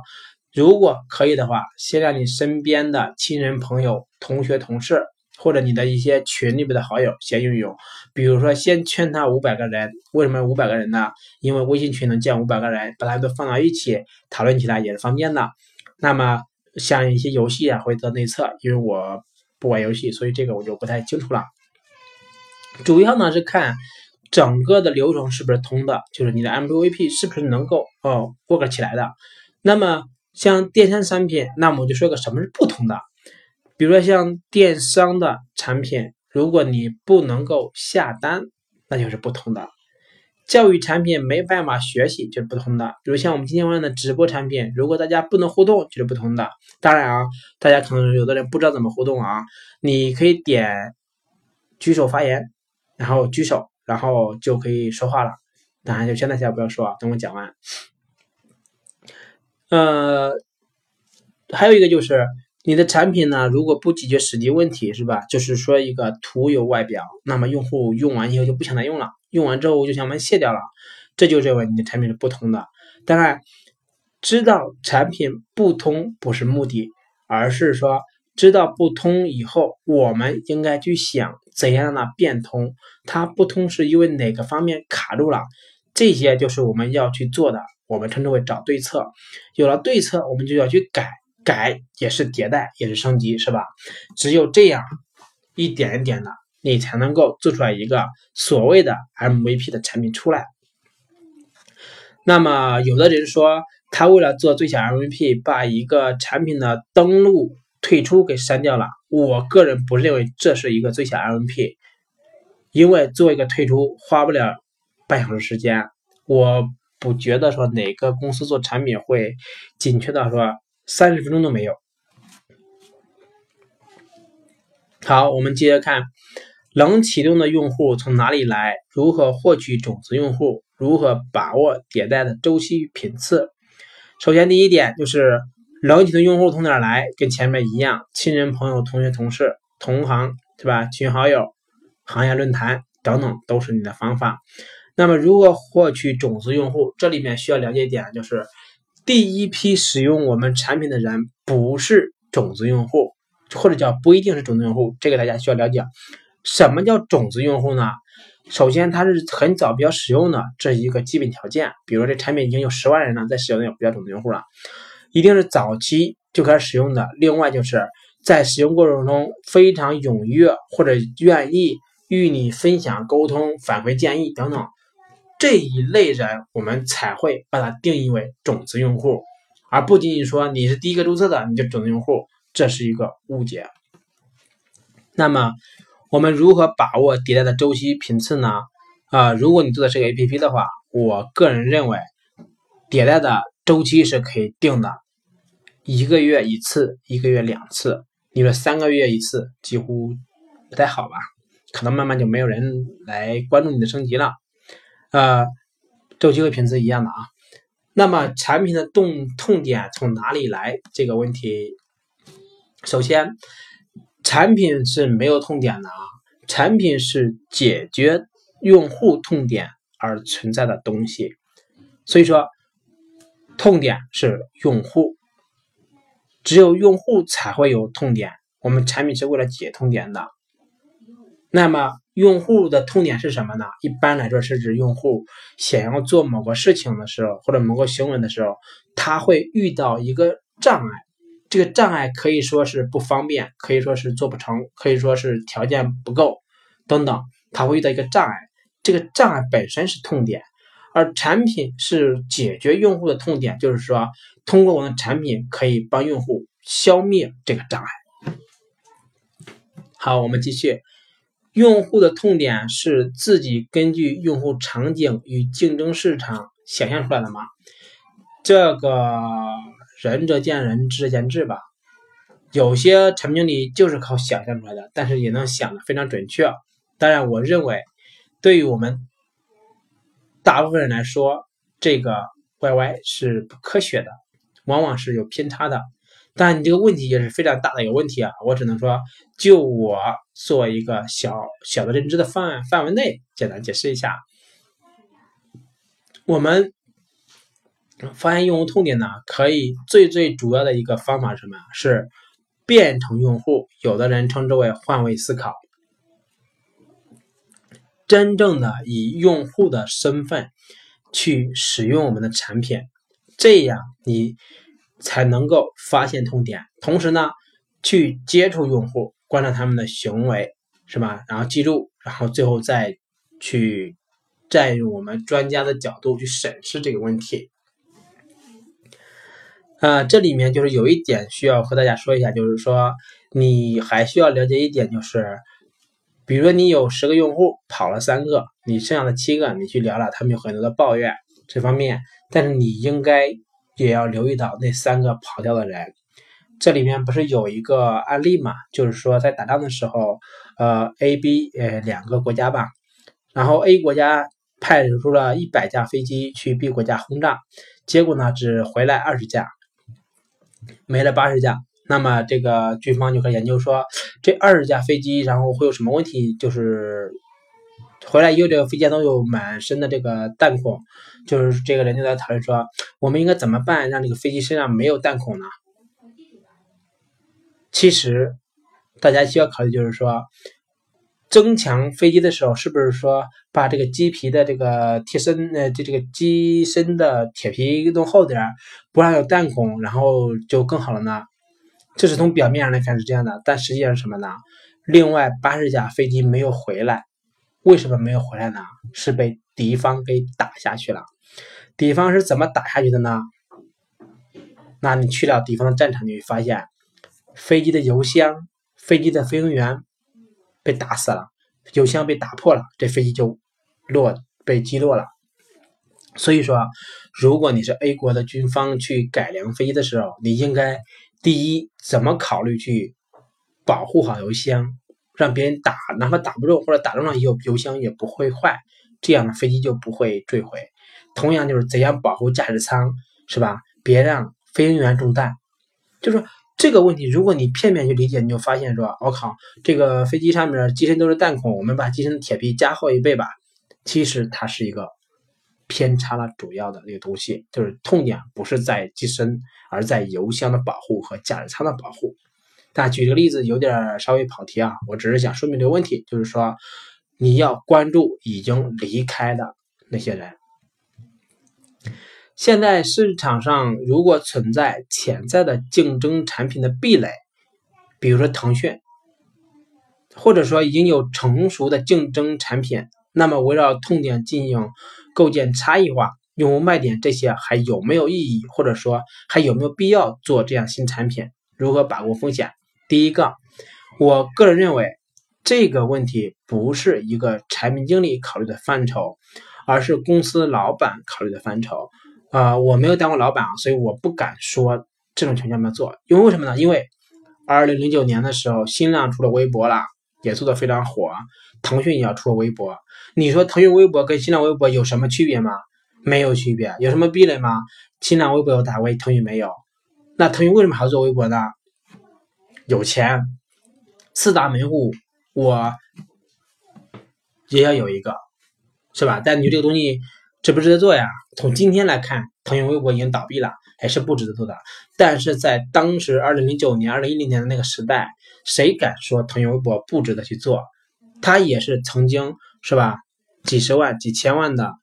如果可以的话，先让你身边的亲人、朋友、同学、同事，或者你的一些群里边的好友先用用。比如说，先圈他五百个人。为什么五百个人呢？因为微信群能建五百个人，把他们都放到一起讨论起来也是方便的。那么，像一些游戏啊，会做内测。因为我不玩游戏，所以这个我就不太清楚了。主要呢是看整个的流程是不是通的，就是你的 MVP 是不是能够哦 work 起来的。那么。像电商产品，那么我就说个什么是不同的。比如说像电商的产品，如果你不能够下单，那就是不同的。教育产品没办法学习就是不同的。比如像我们今天晚上的直播产品，如果大家不能互动就是不同的。当然啊，大家可能有的人不知道怎么互动啊，你可以点举手发言，然后举手，然后就可以说话了。当然就现在先不要说啊，等我讲完。呃，还有一个就是你的产品呢，如果不解决实际问题，是吧？就是说一个图有外表，那么用户用完以后就不想再用了，用完之后就想把它卸掉了，这就认为你的产品是不通的。当然，知道产品不通不是目的，而是说知道不通以后，我们应该去想怎样让它变通。它不通是因为哪个方面卡住了，这些就是我们要去做的。我们称之为找对策，有了对策，我们就要去改，改也是迭代，也是升级，是吧？只有这样一点一点的，你才能够做出来一个所谓的 MVP 的产品出来。那么，有的人说他为了做最小 MVP，把一个产品的登录、退出给删掉了。我个人不认为这是一个最小 MVP，因为做一个退出花不了半小时时间，我。不觉得说哪个公司做产品会紧缺到说三十分钟都没有。好，我们接着看冷启动的用户从哪里来，如何获取种子用户，如何把握迭代的周期与频次。首先，第一点就是冷启动用户从哪来，跟前面一样，亲人、朋友、同学、同事、同行，对吧？群好友、行业论坛等等，都是你的方法。那么，如何获取种子用户？这里面需要了解一点，就是第一批使用我们产品的人不是种子用户，或者叫不一定是种子用户。这个大家需要了解。什么叫种子用户呢？首先，他是很早比较使用的，这是一个基本条件。比如这产品已经有十万人了，在使用的不叫种子用户了，一定是早期就开始使用的。另外，就是在使用过程中非常踊跃或者愿意与你分享、沟通、反馈建议等等。这一类人，我们才会把它定义为种子用户，而不仅仅说你是第一个注册的你就种子用户，这是一个误解。那么，我们如何把握迭代的周期频次呢？啊，如果你做的是个 APP 的话，我个人认为，迭代的周期是可以定的，一个月一次，一个月两次。你说三个月一次，几乎不太好吧？可能慢慢就没有人来关注你的升级了。呃，周期和频次一样的啊。那么产品的动痛点从哪里来？这个问题首先，产品是没有痛点的啊，产品是解决用户痛点而存在的东西，所以说痛点是用户，只有用户才会有痛点，我们产品是为了解痛点的。那么用户的痛点是什么呢？一般来说是指用户想要做某个事情的时候，或者某个行为的时候，他会遇到一个障碍。这个障碍可以说是不方便，可以说是做不成，可以说是条件不够等等，他会遇到一个障碍。这个障碍本身是痛点，而产品是解决用户的痛点，就是说通过我们的产品可以帮用户消灭这个障碍。好，我们继续。用户的痛点是自己根据用户场景与竞争市场想象出来的吗？这个。仁者见仁，智者见智吧。有些产品经理就是靠想象出来的，但是也能想的非常准确。当然，我认为对于我们大部分人来说，这个 YY 是不科学的，往往是有偏差的。但你这个问题也是非常大的一个问题啊！我只能说，就我做一个小小的认知的范范围内，简单解释一下，我们。发现用户痛点呢，可以最最主要的一个方法是什么？是变成用户，有的人称之为换位思考，真正的以用户的身份去使用我们的产品，这样你才能够发现痛点，同时呢，去接触用户，观察他们的行为，是吧？然后记录，然后最后再去站用我们专家的角度去审视这个问题。啊，这里面就是有一点需要和大家说一下，就是说你还需要了解一点，就是比如说你有十个用户跑了三个，你剩下的七个你去聊了，他们有很多的抱怨这方面，但是你应该也要留意到那三个跑掉的人。这里面不是有一个案例嘛？就是说在打仗的时候，呃，A、B 呃两个国家吧，然后 A 国家派出了一百架飞机去 B 国家轰炸，结果呢只回来二十架。没了八十架，那么这个军方就开始研究说，这二十架飞机然后会有什么问题？就是回来以后，这个飞机都有满身的这个弹孔，就是这个人就在讨论说，我们应该怎么办，让这个飞机身上没有弹孔呢？其实大家需要考虑就是说。增强飞机的时候，是不是说把这个机皮的这个贴身呃，就这个机身的铁皮弄厚点儿，不让有弹孔，然后就更好了呢？这是从表面上来看是这样的，但实际上是什么呢？另外八十架飞机没有回来，为什么没有回来呢？是被敌方给打下去了。敌方是怎么打下去的呢？那你去了敌方的战场，你会发现飞机的油箱、飞机的飞行员。被打死了，油箱被打破了，这飞机就落被击落了。所以说，如果你是 A 国的军方去改良飞机的时候，你应该第一怎么考虑去保护好油箱，让别人打哪怕打不中或者打中了以后油箱也不会坏，这样的飞机就不会坠毁。同样就是怎样保护驾驶舱，是吧？别让飞行员中弹，就是。这个问题，如果你片面去理解，你就发现说，我靠，这个飞机上面机身都是弹孔，我们把机身的铁皮加厚一倍吧。其实它是一个偏差了主要的那个东西，就是痛点不是在机身，而在油箱的保护和驾驶舱的保护。但举个例子，有点稍微跑题啊，我只是想说明这个问题，就是说你要关注已经离开的那些人。现在市场上如果存在潜在的竞争产品的壁垒，比如说腾讯，或者说已经有成熟的竞争产品，那么围绕痛点进行构建差异化、用户卖点这些还有没有意义？或者说还有没有必要做这样新产品？如何把握风险？第一个，我个人认为这个问题不是一个产品经理考虑的范畴，而是公司老板考虑的范畴。啊，我没有当过老板啊，所以我不敢说这种情况要不要做。因为为什么呢？因为二零零九年的时候，新浪出了微博了，也做的非常火。腾讯也要出了微博，你说腾讯微博跟新浪微博有什么区别吗？没有区别。有什么壁垒吗？新浪微博有大 V，腾讯没有。那腾讯为什么还要做微博呢？有钱，四大门户我也要有一个，是吧？但你这个东西值不值得做呀？从今天来看，腾讯微博已经倒闭了，还是不值得做的。但是在当时二零零九年、二零一零年的那个时代，谁敢说腾讯微博不值得去做？它也是曾经是吧？几十万、几千万的，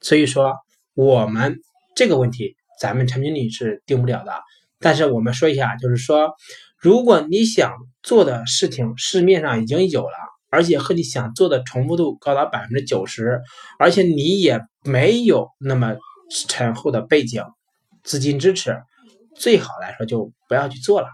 所以说我们这个问题，咱们产品经理是定不了的。但是我们说一下，就是说，如果你想做的事情市面上已经有了，而且和你想做的重复度高达百分之九十，而且你也没有那么深厚的背景、资金支持，最好来说就不要去做了。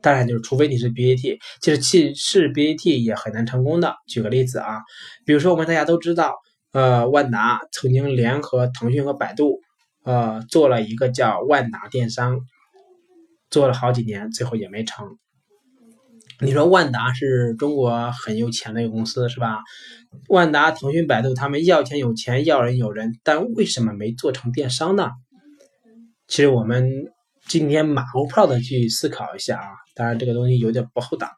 当然，就是除非你是 BAT，其实其是 BAT 也很难成功的。举个例子啊，比如说我们大家都知道，呃，万达曾经联合腾讯和百度，呃，做了一个叫万达电商，做了好几年，最后也没成。你说万达是中国很有钱的一个公司，是吧？万达、腾讯、百度，他们要钱有钱，要人有人，但为什么没做成电商呢？其实我们今天马后炮的去思考一下啊。当然，这个东西有点不厚道，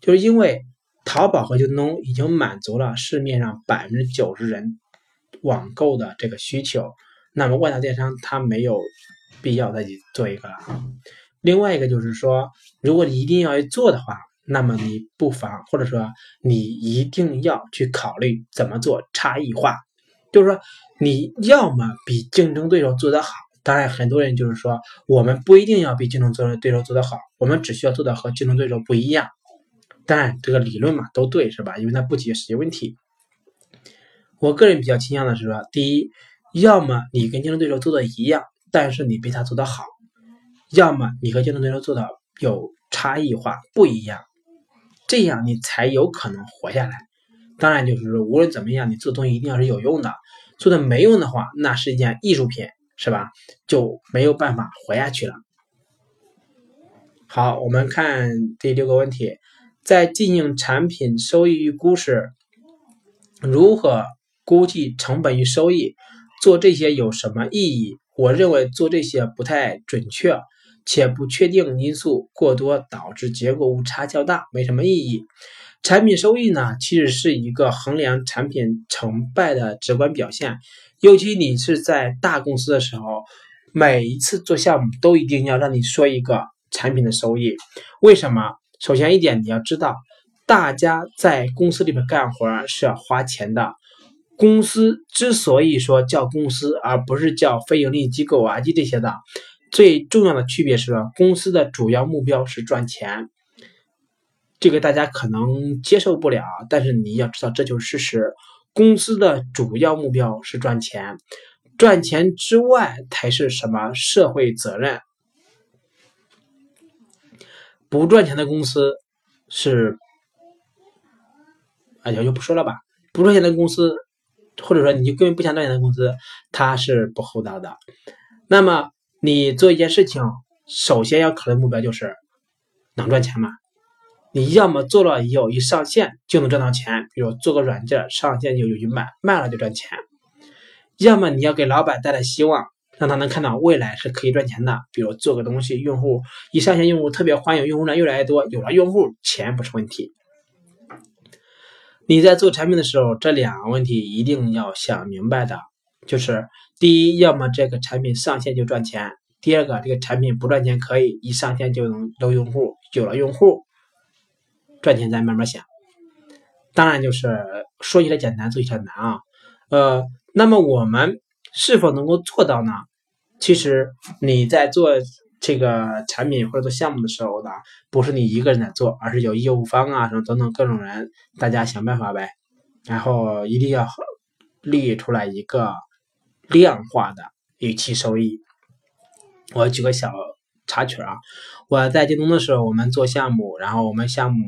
就是因为淘宝和京东已经满足了市面上百分之九十人网购的这个需求，那么万达电商它没有必要再去做一个了。另外一个就是说，如果你一定要去做的话，那么你不妨或者说你一定要去考虑怎么做差异化，就是说你要么比竞争对手做得好。当然，很多人就是说，我们不一定要比竞争对手做得好，我们只需要做的和竞争对手不一样。当然，这个理论嘛都对，是吧？因为它不解决实际问题。我个人比较倾向的是说，第一，要么你跟竞争对手做的一样，但是你比他做的好；要么你和竞争对手做的有差异化不一样，这样你才有可能活下来。当然，就是无论怎么样，你做东西一定要是有用的，做的没用的话，那是一件艺术品。是吧？就没有办法活下去了。好，我们看第六个问题，在进行产品收益预估时，如何估计成本与收益？做这些有什么意义？我认为做这些不太准确，且不确定因素过多，导致结果误差较大，没什么意义。产品收益呢，其实是一个衡量产品成败的直观表现。尤其你是在大公司的时候，每一次做项目都一定要让你说一个产品的收益。为什么？首先一点你要知道，大家在公司里面干活是要花钱的。公司之所以说叫公司，而不是叫非盈利机构啊及这些的，最重要的区别是，公司的主要目标是赚钱。这个大家可能接受不了，但是你要知道，这就是事实。公司的主要目标是赚钱，赚钱之外才是什么社会责任。不赚钱的公司是，哎呀，就不说了吧。不赚钱的公司，或者说你就根本不想赚钱的公司，它是不厚道的。那么你做一件事情，首先要考虑目标就是能赚钱吗？你要么做了以后一上线就能赚到钱，比如做个软件上线就有去卖，卖了就赚钱；要么你要给老板带来希望，让他能看到未来是可以赚钱的，比如做个东西，用户一上线用户特别欢迎，用户量越来越多，有了用户钱不是问题。你在做产品的时候，这两个问题一定要想明白的，就是第一，要么这个产品上线就赚钱；第二个，这个产品不赚钱可以一上线就能留用户，有了用户。赚钱再慢慢想，当然就是说起来简单，做起来难啊。呃，那么我们是否能够做到呢？其实你在做这个产品或者做项目的时候呢，不是你一个人在做，而是有业务方啊什么等等各种人，大家想办法呗。然后一定要立出来一个量化的预期收益。我举个小。插曲啊！我在京东的时候，我们做项目，然后我们项目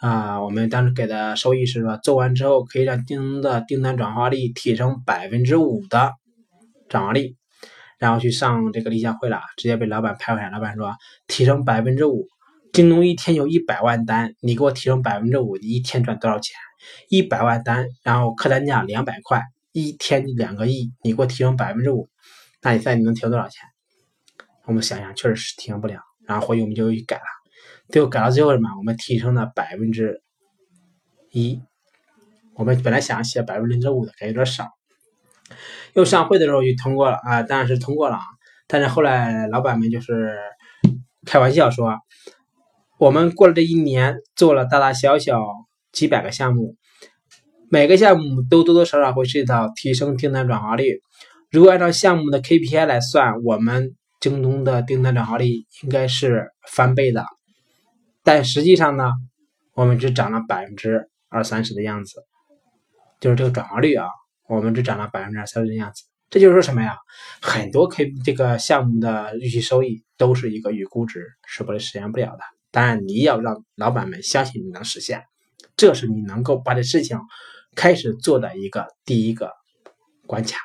啊，我们当时给的收益是说，做完之后可以让京东的订单转化率提升百分之五的转化率，然后去上这个立项会了，直接被老板拍回来。老板说，提升百分之五，京东一天有一百万单，你给我提升百分之五，你一天赚多少钱？一百万单，然后客单价两百块，一天两个亿，你给我提升百分之五，那你算你能提多少钱？我们想想，确实是提升不了，然后回去我们就改了。最后改到最后什么？我们提升了百分之一。我们本来想写百分之五的，感觉有点少。又上会的时候就通过了啊，当然是通过了啊。但是后来老板们就是开玩笑说，我们过了这一年，做了大大小小几百个项目，每个项目都多多少少会涉及到提升订单转化率。如果按照项目的 KPI 来算，我们京东的订单转化率应该是翻倍的。但实际上呢，我们只涨了百分之二三十的样子，就是这个转化率啊，我们只涨了百分之二三十的样子。这就是说什么呀？很多 K 这个项目的预期收益都是一个预估值，是不是实现不了的？当然，你要让老板们相信你能实现，这是你能够把这事情开始做的一个第一个关卡。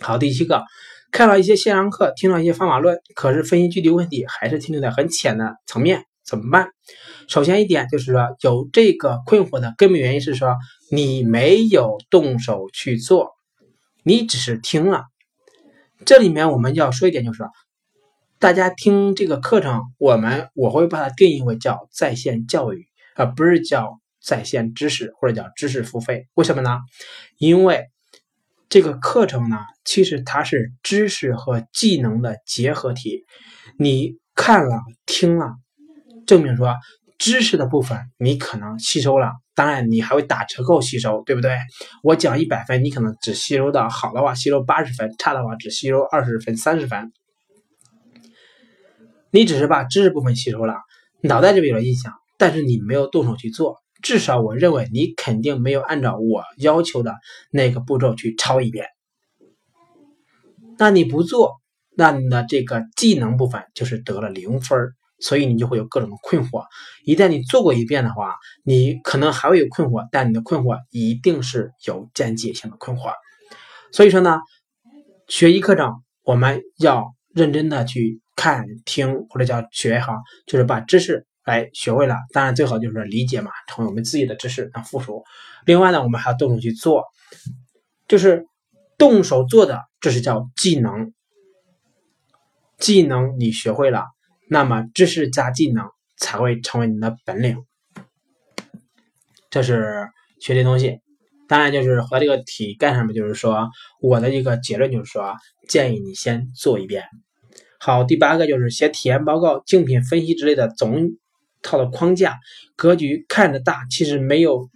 好，第七个，看了一些线上课，听了一些方法论，可是分析具体问题还是停留在很浅的层面。怎么办？首先一点就是说，有这个困惑的根本原因是说，你没有动手去做，你只是听了。这里面我们要说一点，就是说，大家听这个课程，我们我会把它定义为叫在线教育，而不是叫在线知识或者叫知识付费。为什么呢？因为这个课程呢，其实它是知识和技能的结合体，你看了听了。证明说知识的部分你可能吸收了，当然你还会打折扣吸收，对不对？我讲一百分，你可能只吸收到好的话吸收八十分，差的话只吸收二十分、三十分。你只是把知识部分吸收了，脑袋这边有了印象，但是你没有动手去做，至少我认为你肯定没有按照我要求的那个步骤去抄一遍。那你不做，那你的这个技能部分就是得了零分。所以你就会有各种的困惑。一旦你做过一遍的话，你可能还会有困惑，但你的困惑一定是有间接性的困惑。所以说呢，学习课程我们要认真的去看、听或者叫学哈，就是把知识来学会了。当然最好就是理解嘛，成为我们自己的知识，那附属。另外呢，我们还要动手去做，就是动手做的，这是叫技能。技能你学会了。那么知识加技能才会成为你的本领，这是学这东西。当然，就是和这个题干什么？就是说，我的一个结论就是说，建议你先做一遍。好，第八个就是写体验报告、竞品分析之类的总套的框架格局，看着大，其实没有，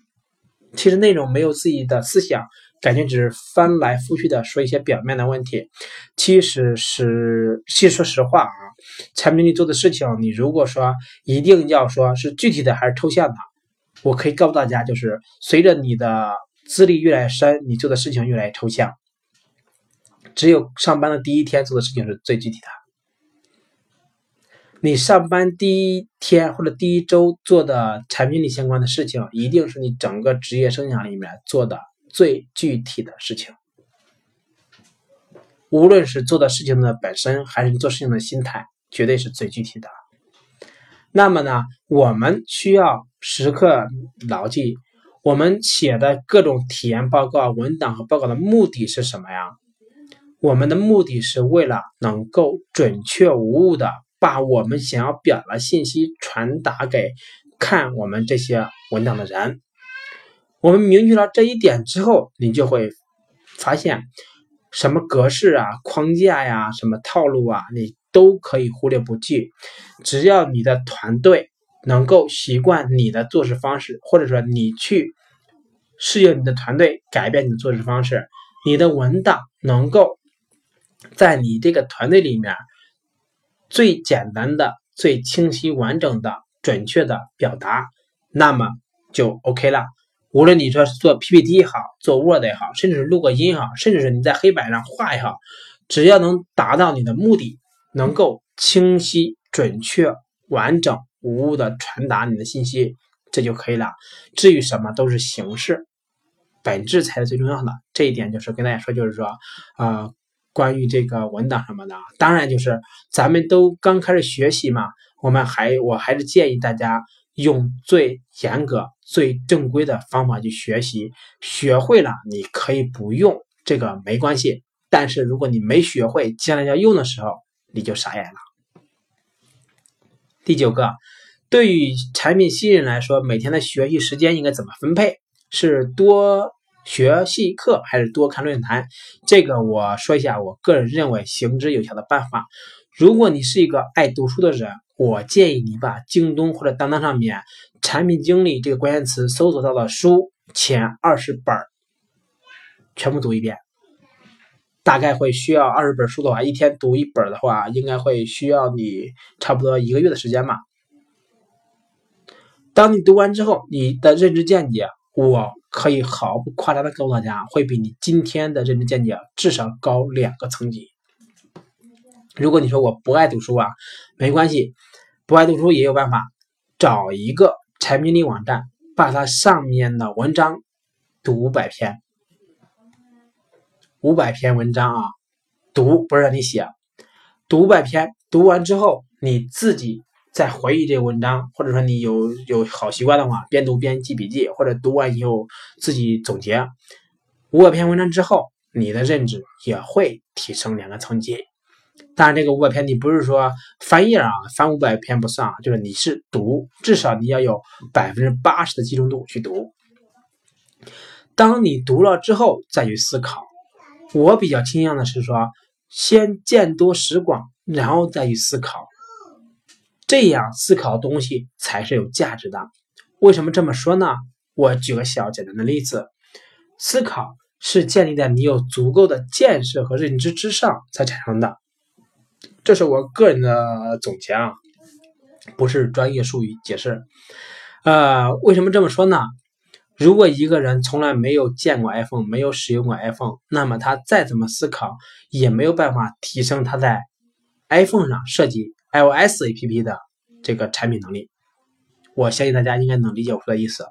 其实内容没有自己的思想。感觉只是翻来覆去的说一些表面的问题，其实是，其实说实话啊，产品里做的事情，你如果说一定要说是具体的还是抽象的，我可以告诉大家，就是随着你的资历越来越深，你做的事情越来越抽象。只有上班的第一天做的事情是最具体的。你上班第一天或者第一周做的产品里相关的事情，一定是你整个职业生涯里面做的。最具体的事情，无论是做的事情的本身，还是做事情的心态，绝对是最具体的。那么呢，我们需要时刻牢记，我们写的各种体验报告、文档和报告的目的是什么呀？我们的目的是为了能够准确无误的把我们想要表达信息传达给看我们这些文档的人。我们明确了这一点之后，你就会发现，什么格式啊、框架呀、什么套路啊，你都可以忽略不计。只要你的团队能够习惯你的做事方式，或者说你去适应你的团队，改变你的做事方式，你的文档能够在你这个团队里面最简单的、最清晰、完整的、准确的表达，那么就 OK 了。无论你说是做 PPT 也好，做 Word 也好，甚至是录个音也好，甚至是你在黑板上画也好，只要能达到你的目的，能够清晰、准确、完整、无误的传达你的信息，这就可以了。至于什么都是形式，本质才是最重要的。这一点就是跟大家说，就是说，呃，关于这个文档什么的，当然就是咱们都刚开始学习嘛，我们还我还是建议大家。用最严格、最正规的方法去学习，学会了你可以不用这个没关系。但是如果你没学会，将来要用的时候你就傻眼了。第九个，对于产品新人来说，每天的学习时间应该怎么分配？是多学习课还是多看论坛？这个我说一下，我个人认为行之有效的办法。如果你是一个爱读书的人，我建议你把京东或者当当上面“产品经理”这个关键词搜索到的书前二十本全部读一遍。大概会需要二十本书的话，一天读一本的话，应该会需要你差不多一个月的时间吧。当你读完之后，你的认知见解，我可以毫不夸张的告诉大家，会比你今天的认知见解至少高两个层级。如果你说我不爱读书啊，没关系，不爱读书也有办法，找一个产品经理网站，把它上面的文章读五百篇。五百篇文章啊，读不是让你写，读五百篇，读完之后你自己再回忆这个文章，或者说你有有好习惯的话，边读边记笔记，或者读完以后自己总结。五百篇文章之后，你的认知也会提升两个层级。当然，这个五百篇你不是说翻页啊，翻五百篇不算啊，就是你是读，至少你要有百分之八十的集中度去读。当你读了之后，再去思考。我比较倾向的是说，先见多识广，然后再去思考，这样思考东西才是有价值的。为什么这么说呢？我举个小简单的例子，思考是建立在你有足够的见识和认知之上才产生的，这是我个人的总结啊，不是专业术语解释。呃，为什么这么说呢？如果一个人从来没有见过 iPhone，没有使用过 iPhone，那么他再怎么思考，也没有办法提升他在 iPhone 上设计 iOS APP 的这个产品能力。我相信大家应该能理解我说的意思。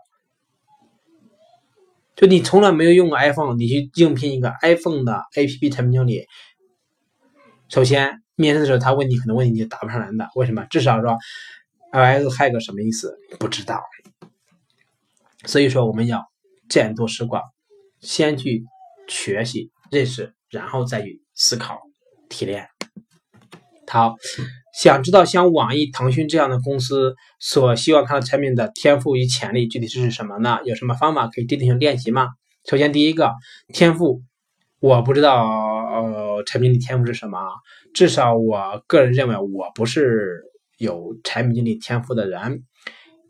就你从来没有用过 iPhone，你去应聘一个 iPhone 的 APP 产品经理，首先面试的时候他问你很多问题，你就答不上来的。为什么？至少说 iOS Hack 什么意思？不知道。所以说，我们要见多识广，先去学习认识，然后再去思考提炼。好，想知道像网易、腾讯这样的公司所希望看到产品的天赋与潜力具体是什么呢？有什么方法可以进行练习吗？首先，第一个天赋，我不知道呃产品经理天赋是什么，至少我个人认为我不是有产品经理天赋的人。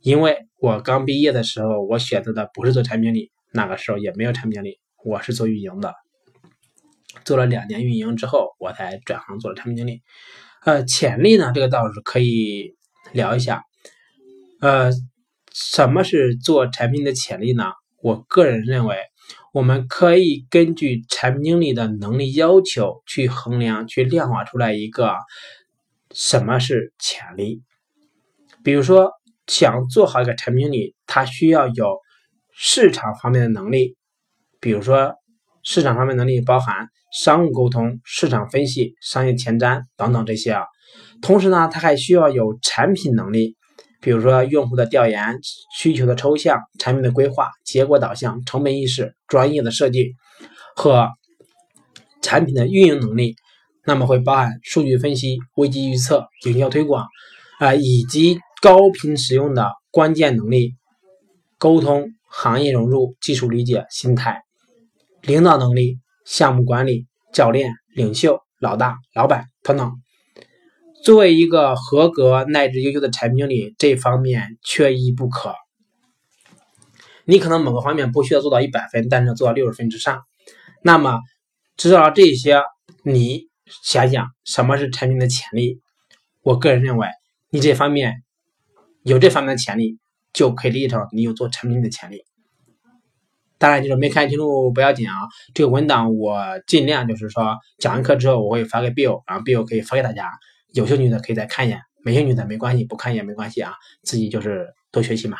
因为我刚毕业的时候，我选择的不是做产品经理，那个时候也没有产品经理，我是做运营的。做了两年运营之后，我才转行做了产品经理。呃，潜力呢，这个倒是可以聊一下。呃，什么是做产品的潜力呢？我个人认为，我们可以根据产品经理的能力要求去衡量、去量化出来一个什么是潜力。比如说。想做好一个产品经理，他需要有市场方面的能力，比如说市场方面能力包含商务沟通、市场分析、商业前瞻等等这些啊。同时呢，他还需要有产品能力，比如说用户的调研、需求的抽象、产品的规划、结果导向、成本意识、专业的设计和产品的运营能力。那么会包含数据分析、危机预测、营销推广啊，以及。高频使用的关键能力：沟通、行业融入、技术理解、心态、领导能力、项目管理、教练、领袖、老大、老板等等。作为一个合格乃至优秀的产品经理，这方面缺一不可。你可能某个方面不需要做到一百分，但是做到六十分之上。那么，知道了这些，你想想什么是产品的潜力？我个人认为，你这方面。有这方面的潜力，就可以理解成你有做产品的潜力。当然，就是没看清楚不要紧啊。这个文档我尽量就是说讲完课之后我会发给 Bill，然后 Bill 可以发给大家。有兴趣的可以再看一眼，没兴趣的没关系，不看也没关系啊。自己就是多学习嘛。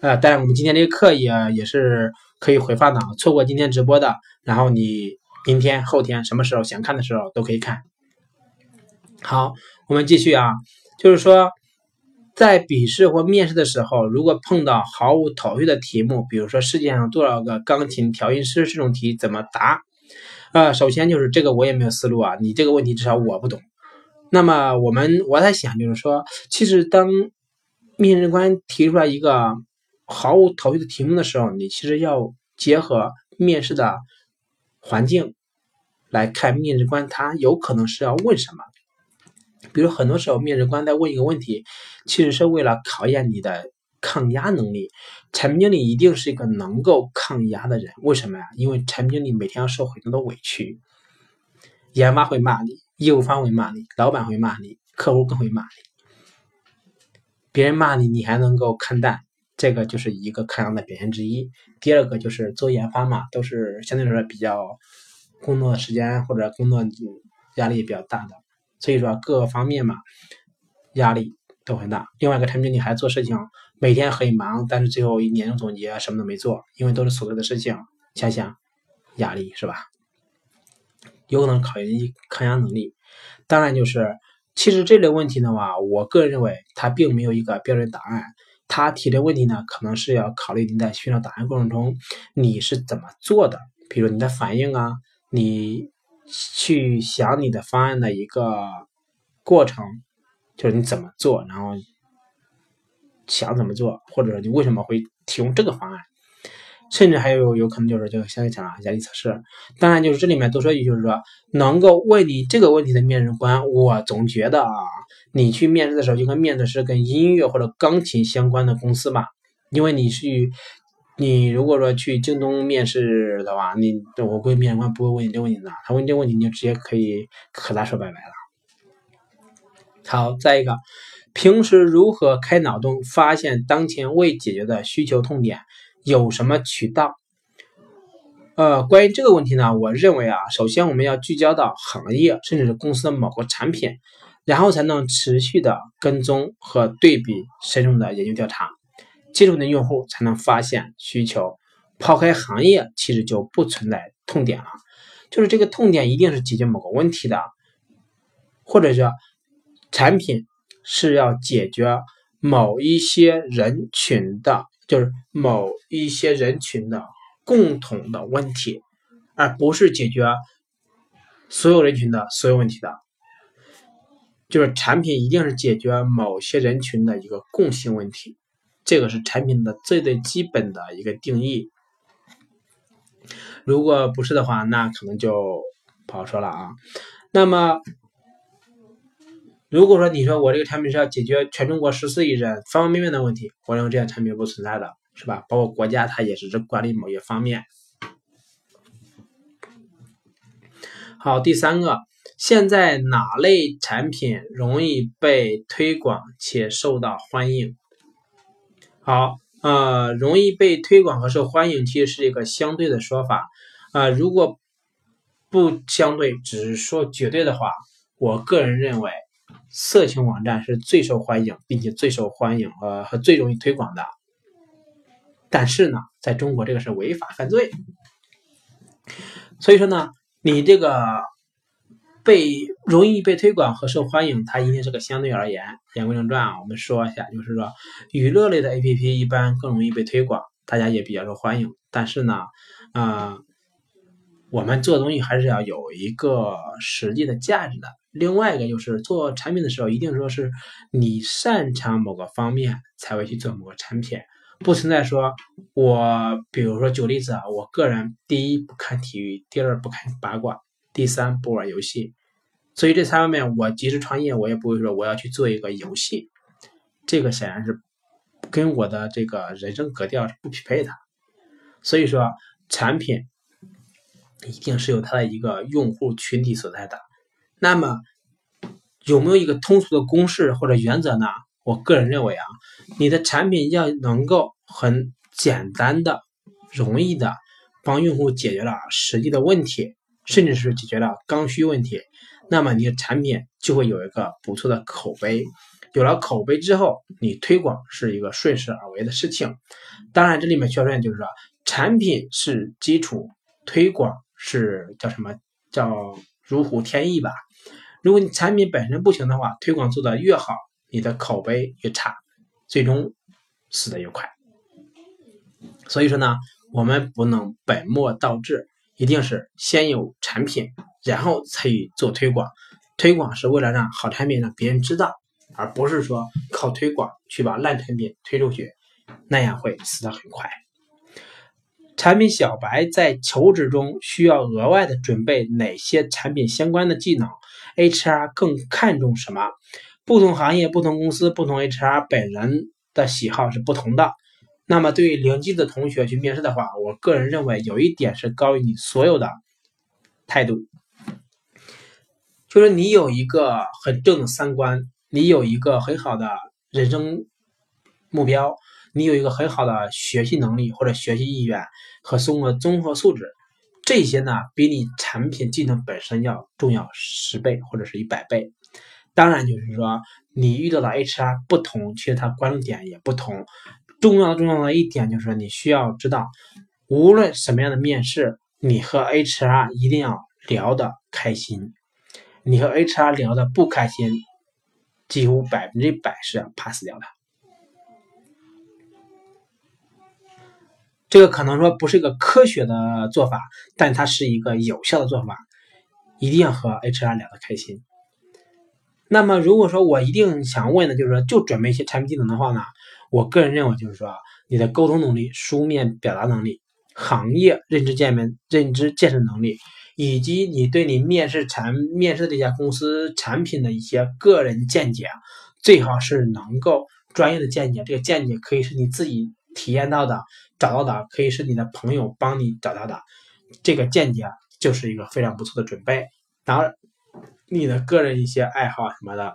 呃，当然我们今天这个课也也是可以回放的，错过今天直播的，然后你明天、后天什么时候想看的时候都可以看。好，我们继续啊，就是说。在笔试或面试的时候，如果碰到毫无头绪的题目，比如说世界上多少个钢琴调音师这种题，怎么答？呃，首先就是这个我也没有思路啊。你这个问题至少我不懂，那么我们我在想，就是说，其实当面试官提出来一个毫无头绪的题目的时候，你其实要结合面试的环境来看，面试官他有可能是要问什么。比如很多时候，面试官在问一个问题，其实是为了考验你的抗压能力。产品经理一定是一个能够抗压的人，为什么呀？因为产品经理每天要受很多的委屈，研发会骂你，业务方会骂你，老板会骂你，客户更会骂你。别人骂你，你还能够看淡，这个就是一个抗压的表现之一。第二个就是做研发嘛，都是相对来说比较工作时间或者工作压力比较大的。所以说各个方面嘛，压力都很大。另外一个产品经理还做事情，每天很忙，但是最后一年终总结什么都没做，因为都是琐碎的事情，想想压力是吧？有可能考验你抗压能力。当然就是，其实这类问题的话，我个人认为它并没有一个标准答案。他提的问题呢，可能是要考虑你在寻找答案过程中你是怎么做的，比如你的反应啊，你。去想你的方案的一个过程，就是你怎么做，然后想怎么做，或者你为什么会提供这个方案，甚至还有有可能就是就像讲压力测试。当然，就是这里面多说一句，就是说能够问你这个问题的面试官，我总觉得啊，你去面试的时候就跟面的是跟音乐或者钢琴相关的公司吧，因为你是。你如果说去京东面试的话，你我估计面试官不会问你这个问题的，他问这问题你就直接可以和他说拜拜了。好，再一个，平时如何开脑洞发现当前未解决的需求痛点？有什么渠道？呃，关于这个问题呢，我认为啊，首先我们要聚焦到行业甚至是公司的某个产品，然后才能持续的跟踪和对比深入的研究调查。接触的用户才能发现需求，抛开行业其实就不存在痛点了，就是这个痛点一定是解决某个问题的，或者说产品是要解决某一些人群的，就是某一些人群的共同的问题，而不是解决所有人群的所有问题的，就是产品一定是解决某些人群的一个共性问题。这个是产品的最最基本的一个定义，如果不是的话，那可能就不好说了啊。那么，如果说你说我这个产品是要解决全中国十四亿人方方面面的问题，我认为这样产品不存在的，是吧？包括国家它也是管理某一方面。好，第三个，现在哪类产品容易被推广且受到欢迎？好，呃，容易被推广和受欢迎，其实是一个相对的说法，啊，如果不相对，只是说绝对的话，我个人认为，色情网站是最受欢迎，并且最受欢迎，呃，和最容易推广的。但是呢，在中国这个是违法犯罪，所以说呢，你这个。被容易被推广和受欢迎，它一定是个相对而言。言归正传啊，我们说一下，就是说娱乐类的 APP 一般更容易被推广，大家也比较受欢迎。但是呢，啊，我们做东西还是要有一个实际的价值的。另外一个就是做产品的时候，一定说是你擅长某个方面才会去做某个产品，不存在说我，比如说举例子啊，我个人第一不看体育，第二不看八卦。第三不玩游戏，所以这三方面我即使创业，我也不会说我要去做一个游戏，这个显然是跟我的这个人生格调是不匹配的。所以说，产品一定是有它的一个用户群体所在的。那么有没有一个通俗的公式或者原则呢？我个人认为啊，你的产品要能够很简单的、容易的帮用户解决了实际的问题。甚至是解决了刚需问题，那么你的产品就会有一个不错的口碑。有了口碑之后，你推广是一个顺势而为的事情。当然，这里面需要说就是说，产品是基础，推广是叫什么叫如虎添翼吧。如果你产品本身不行的话，推广做的越好，你的口碑越差，最终死的越快。所以说呢，我们不能本末倒置。一定是先有产品，然后才去做推广。推广是为了让好产品让别人知道，而不是说靠推广去把烂产品推出去，那样会死得很快。产品小白在求职中需要额外的准备哪些产品相关的技能？HR 更看重什么？不同行业、不同公司、不同 HR 本人的喜好是不同的。那么，对于零基的同学去面试的话，我个人认为有一点是高于你所有的态度，就是你有一个很正的三观，你有一个很好的人生目标，你有一个很好的学习能力或者学习意愿和综合综合素质，这些呢比你产品技能本身要重要十倍或者是一百倍。当然，就是说你遇到的 HR 不同，其实他关注点也不同。重要重要的一点就是，你需要知道，无论什么样的面试，你和 HR 一定要聊得开心。你和 HR 聊的不开心，几乎百分之百是要 pass 掉的。这个可能说不是一个科学的做法，但它是一个有效的做法。一定要和 HR 聊得开心。那么，如果说我一定想问的，就是说，就准备一些产品技能的话呢？我个人认为，就是说啊，你的沟通能力、书面表达能力、行业认知见面、认知建设能力，以及你对你面试产面试这家公司产品的一些个人见解，最好是能够专业的见解。这个见解可以是你自己体验到的、找到的，可以是你的朋友帮你找到的。这个见解就是一个非常不错的准备。当然，你的个人一些爱好什么的。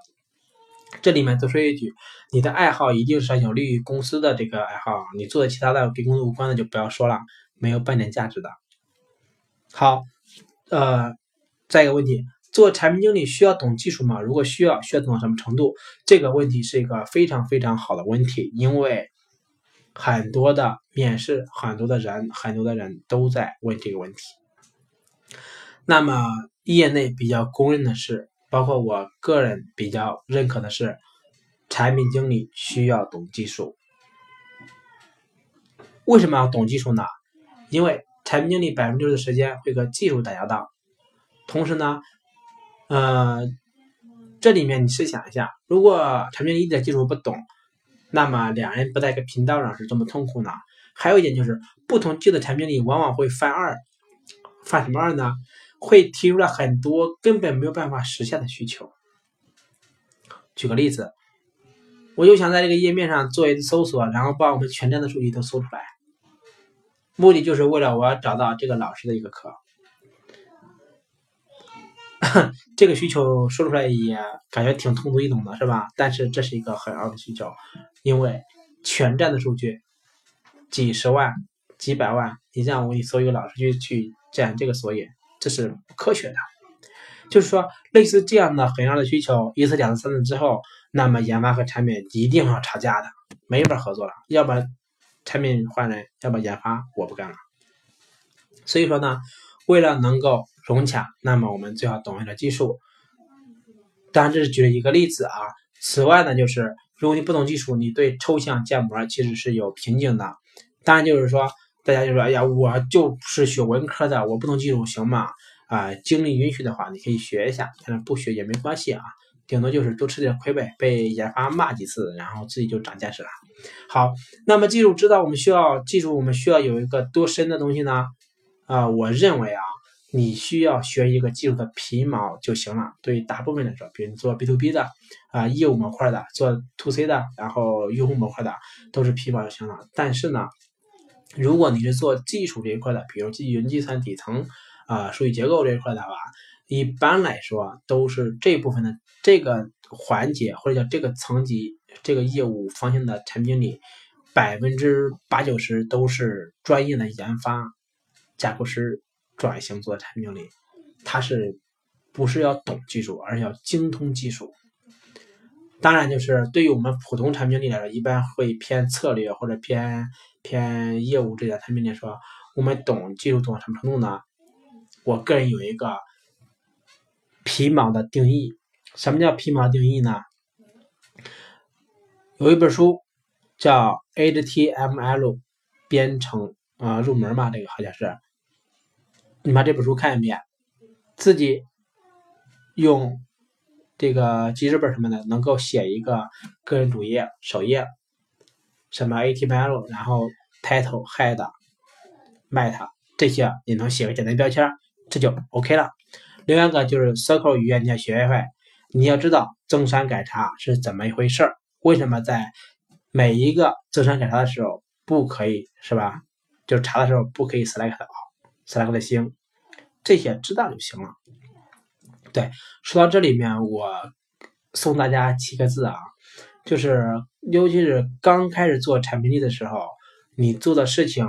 这里面多说一句，你的爱好一定是有利于公司的这个爱好，你做的其他的跟公司无关的就不要说了，没有半点价值的。好，呃，再一个问题，做产品经理需要懂技术吗？如果需要，需要懂到什么程度？这个问题是一个非常非常好的问题，因为很多的面试，很多的人，很多的人都在问这个问题。那么，业内比较公认的是。包括我个人比较认可的是，产品经理需要懂技术。为什么要懂技术呢？因为产品经理百分之六十的时间会和技术打交道。同时呢，呃，这里面你试想一下，如果产品经理一点技术不懂，那么两人不在一个频道上是多么痛苦呢？还有一点就是，不同级的产品经理往往会犯二，犯什么二呢？会提出了很多根本没有办法实现的需求。举个例子，我就想在这个页面上做一次搜索，然后把我们全站的数据都搜出来，目的就是为了我要找到这个老师的一个课。这个需求说出来也感觉挺通俗易懂的，是吧？但是这是一个很二的需求，因为全站的数据几十万、几百万，你让我给你搜一个老师去去占这个索引。这是不科学的，就是说，类似这样的很二的需求，一次、两次、三次之后，那么研发和产品一定要吵架的，没法合作了。要么产品换人，要么研发我不干了。所以说呢，为了能够融洽，那么我们最好懂一点技术。当然，这是举了一个例子啊。此外呢，就是如果你不懂技术，你对抽象建模其实是有瓶颈的。当然，就是说。大家就说：“哎呀，我就是学文科的，我不懂技术，行吗？啊，精力允许的话，你可以学一下，但是不学也没关系啊，顶多就是多吃点亏呗，被研发骂几次，然后自己就长见识了。好，那么技术知道我们需要技术，我们需要有一个多深的东西呢？啊，我认为啊，你需要学一个技术的皮毛就行了。对于大部分来说，比如做 B to B 的啊，业务模块的，做 To C 的，然后用户模块的，都是皮毛就行了。但是呢。”如果你是做技术这一块的，比如基于云计算底层啊、数据结构这一块的话，一般来说都是这部分的这个环节或者叫这个层级、这个业务方向的产品经理，百分之八九十都是专业的研发架构师转型做产品经理，他是不是要懂技术，而是要精通技术。当然，就是对于我们普通产品经理来说，一般会偏策略或者偏偏业务这点产品来说，我们懂技术懂到什么程度呢？我个人有一个皮毛的定义。什么叫皮毛定义呢？有一本书叫 HTML 编程啊入门嘛，这个好像是。你把这本书看一遍，自己用。这个记事本什么的，能够写一个个人主页首页，什么 HTML，然后 title、head、meta 这些你能写个简单标签，这就 OK 了。另外一个就是 SQL 语言你要学会，你要知道增删改查是怎么一回事儿，为什么在每一个增删改查的时候不可以是吧？就查的时候不可以 select，select 的星，这些知道就行了。对，说到这里面，我送大家七个字啊，就是尤其是刚开始做产品力的时候，你做的事情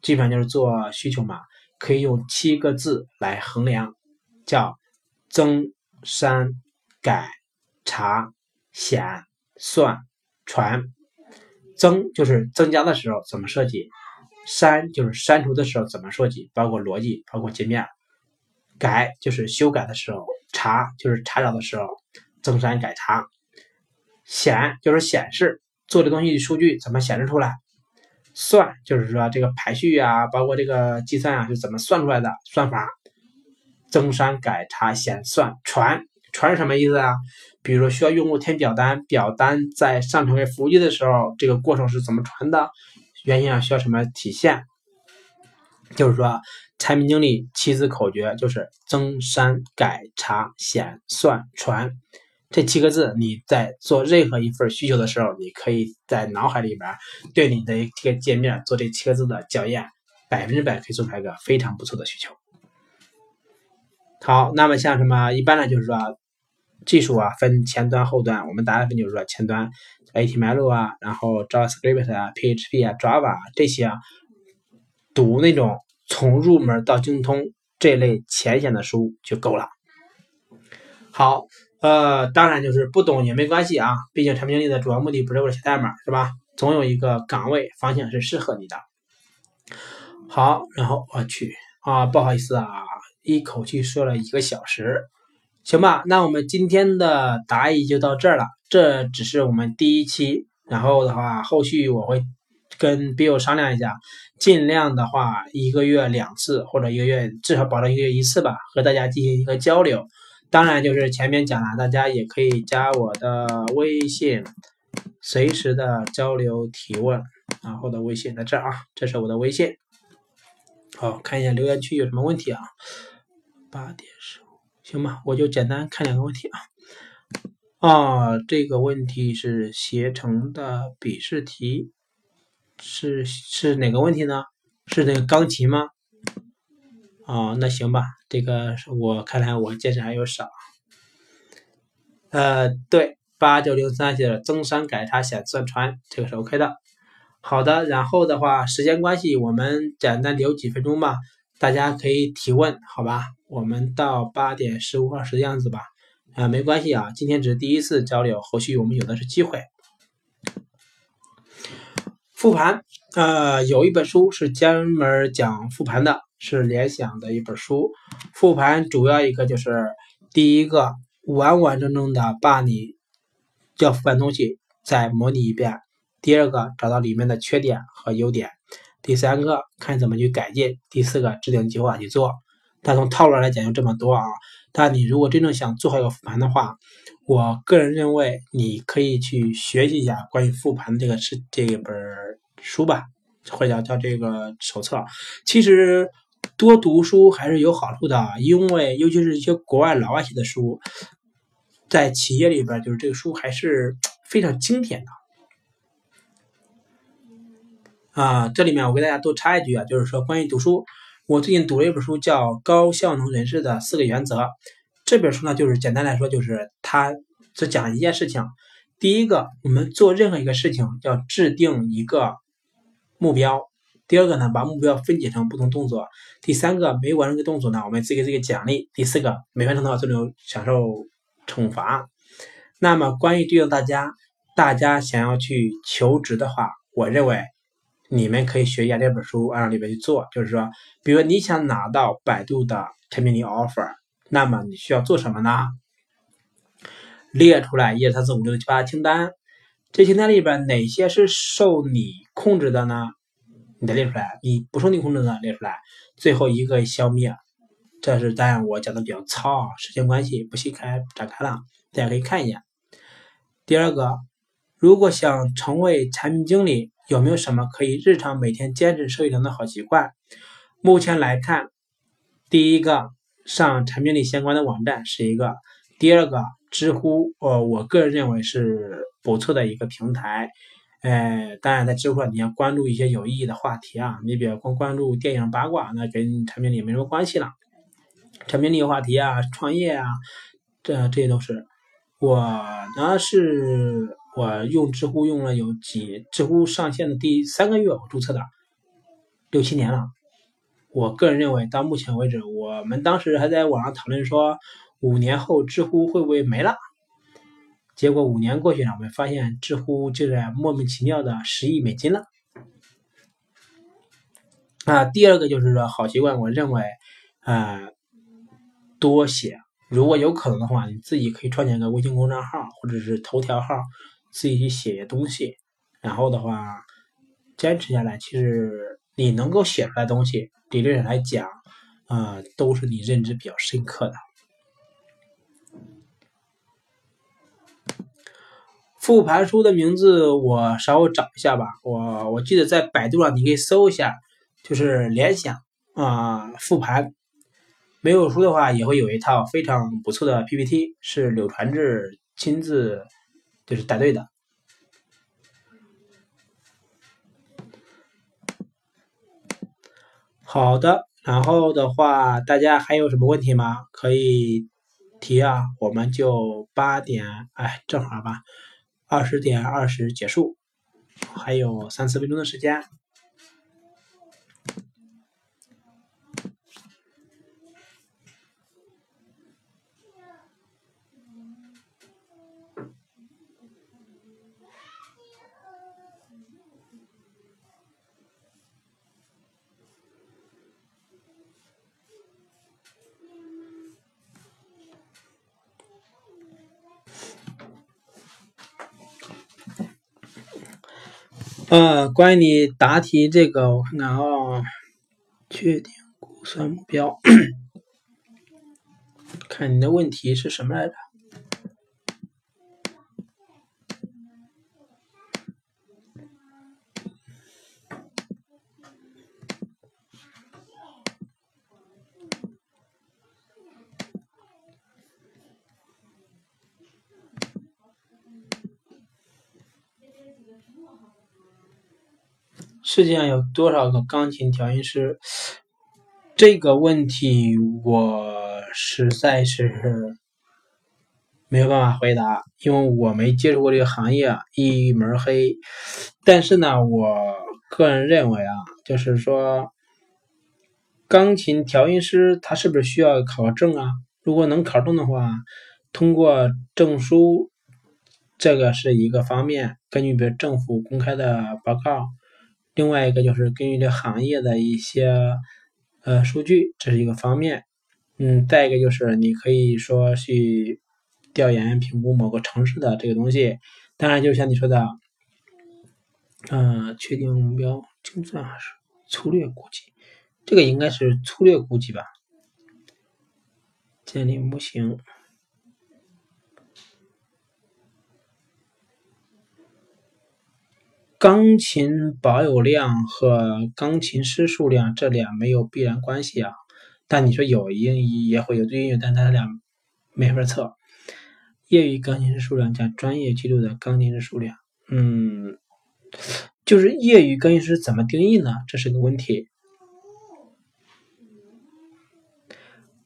基本上就是做需求嘛，可以用七个字来衡量，叫增、删、改、查、显、算、传。增就是增加的时候怎么设计，删就是删除的时候怎么设计，包括逻辑，包括界面。改就是修改的时候，查就是查找的时候，增删改查，显就是显示做这东西数据怎么显示出来，算就是说这个排序啊，包括这个计算啊是怎么算出来的算法，增删改查显算传传是什么意思啊？比如说需要用户填表单，表单在上传给服务器的时候，这个过程是怎么传的？原因啊需要什么体现？就是说。产品经理七字口诀就是增删改查显算传这七个字，你在做任何一份需求的时候，你可以在脑海里边对你的这个界面做这七个字的校验，百分之百可以做出来一个非常不错的需求。好，那么像什么一般呢？就是说技术啊分前端后端，我们大部分就是说前端 HTML 啊，然后 JavaScript 啊、PHP 啊、Java 这些啊，读那种。从入门到精通这类浅显的书就够了。好，呃，当然就是不懂也没关系啊，毕竟产品经理的主要目的不是为了写代码，是吧？总有一个岗位方向是适合你的。好，然后我去啊，不好意思啊，一口气说了一个小时，行吧？那我们今天的答疑就到这儿了，这只是我们第一期，然后的话，后续我会。跟 Bill 商量一下，尽量的话一个月两次或者一个月至少保证一个月一次吧，和大家进行一个交流。当然就是前面讲了，大家也可以加我的微信，随时的交流提问。然后的微信在这啊，这是我的微信。好，看一下留言区有什么问题啊？八点十五，行吧，我就简单看两个问题啊。啊，这个问题是携程的笔试题。是是哪个问题呢？是那个钢琴吗？哦，那行吧，这个我看来我见识还有少。呃，对，八九零三写的增删改查显算传，这个是 OK 的。好的，然后的话，时间关系，我们简单留几分钟吧，大家可以提问，好吧？我们到八点十五二十的样子吧。啊，没关系啊，今天只是第一次交流，后续我们有的是机会。复盘，呃，有一本书是专门讲复盘的，是联想的一本书。复盘主要一个就是，第一个完完整整的把你要复盘东西再模拟一遍；第二个找到里面的缺点和优点；第三个看怎么去改进；第四个制定计划去做。但从套路来讲就这么多啊。但你如果真正想做好一个复盘的话，我个人认为你可以去学习一下关于复盘的这个是这一本。书吧，或者叫叫这个手册。其实多读书还是有好处的，因为尤其是一些国外老外写的书，在企业里边，就是这个书还是非常经典的。啊，这里面我给大家多插一句啊，就是说关于读书，我最近读了一本书，叫《高效能人士的四个原则》。这本书呢，就是简单来说，就是它只讲一件事情。第一个，我们做任何一个事情，要制定一个。目标，第二个呢，把目标分解成不同动作。第三个，每完成一个动作呢，我们自给这个奖励。第四个，没完成的话，就能享受惩罚。那么，关于对应大家，大家想要去求职的话，我认为你们可以学一下这本书，按照里边去做。就是说，比如你想拿到百度的产品力 offer，那么你需要做什么呢？列出来一二三四五六七八清单。这清单里边哪些是受你控制的呢？你得列出来。你不受你控制的列出来。最后一个消灭。这是当然我讲的比较糙，时间关系不细开展开了。大家可以看一眼。第二个，如果想成为产品经理，有没有什么可以日常每天坚持受益的好习惯？目前来看，第一个上产品经理相关的网站是一个，第二个知乎，呃，我个人认为是不错的一个平台。呃，当然在知乎上你要关注一些有意义的话题啊，你比如光关注电影八卦，那跟产品力没什么关系了。产品力话题啊，创业啊，这这些都是。我呢是，我用知乎用了有几，知乎上线的第三个月我注册的，六七年了。我个人认为，到目前为止，我们当时还在网上讨论说，五年后知乎会不会没了？结果五年过去了，我们发现知乎竟然莫名其妙的十亿美金了。啊，第二个就是说好习惯，我认为，啊，多写，如果有可能的话，你自己可以创建个微信公众号或者是头条号，自己去写东西，然后的话，坚持下来，其实你能够写出来东西，理论上来讲，啊，都是你认知比较深刻的。复盘书的名字我稍微找一下吧，我我记得在百度上你可以搜一下，就是联想啊复盘。没有书的话也会有一套非常不错的 PPT，是柳传志亲自就是带队的。好的，然后的话大家还有什么问题吗？可以提啊，我们就八点哎正好吧。二十点二十结束，还有三四分钟的时间。呃，关于你答题这个，我看看啊，确定估算目标，看你的问题是什么来着？世界上有多少个钢琴调音师？这个问题我实在是没有办法回答，因为我没接触过这个行业，一门黑。但是呢，我个人认为啊，就是说，钢琴调音师他是不是需要考证啊？如果能考证的话，通过证书，这个是一个方面。根据比如政府公开的报告。另外一个就是根据这行业的一些呃数据，这是一个方面。嗯，再一个就是你可以说去调研评估某个城市的这个东西。当然，就像你说的，嗯，确定目标精算还是粗略估计？这个应该是粗略估计吧。建立模型。钢琴保有量和钢琴师数量这俩没有必然关系啊，但你说有也也会有对应，但它俩没法测。业余钢琴师数量加专业记录的钢琴师数量，嗯，就是业余钢琴师怎么定义呢？这是个问题。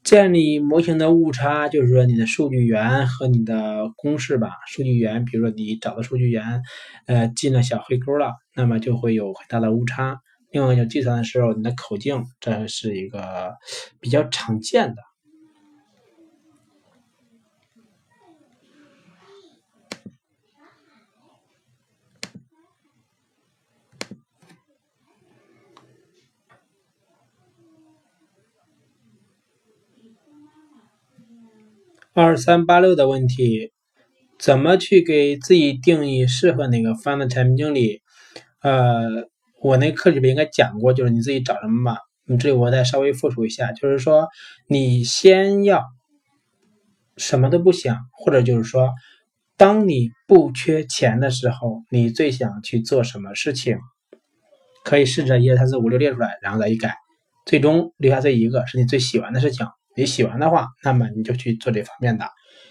建立模型的误差就是说你的数据源和你的公式吧。数据源，比如说你找的数据源，呃，进了小黑沟了，那么就会有很大的误差。另外，就计算的时候，你的口径，这是一个比较常见的。二三八六的问题，怎么去给自己定义适合哪个方的产品经理？呃，我那课里边应该讲过，就是你自己找什么吧。你这里我再稍微复述一下，就是说你先要什么都不想，或者就是说，当你不缺钱的时候，你最想去做什么事情？可以试着一二三四五六列出来，然后再一改，最终留下这一个是你最喜欢的事情。你喜欢的话，那么你就去做这方面的。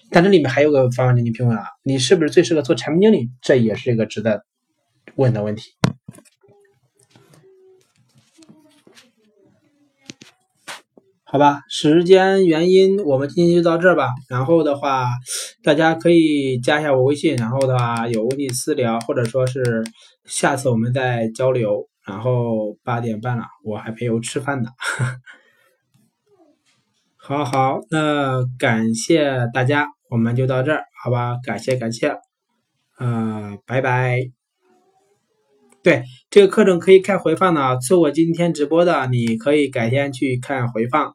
但这里面还有个方法，你评论啊，你是不是最适合做产品经理？这也是一个值得问的问题。好吧，时间原因，我们今天就到这儿吧。然后的话，大家可以加一下我微信，然后的话有问题私聊，或者说是下次我们再交流。然后八点半了，我还没有吃饭呢。好好，那感谢大家，我们就到这儿，好吧？感谢感谢，呃，拜拜。对，这个课程可以看回放的，错过今天直播的，你可以改天去看回放。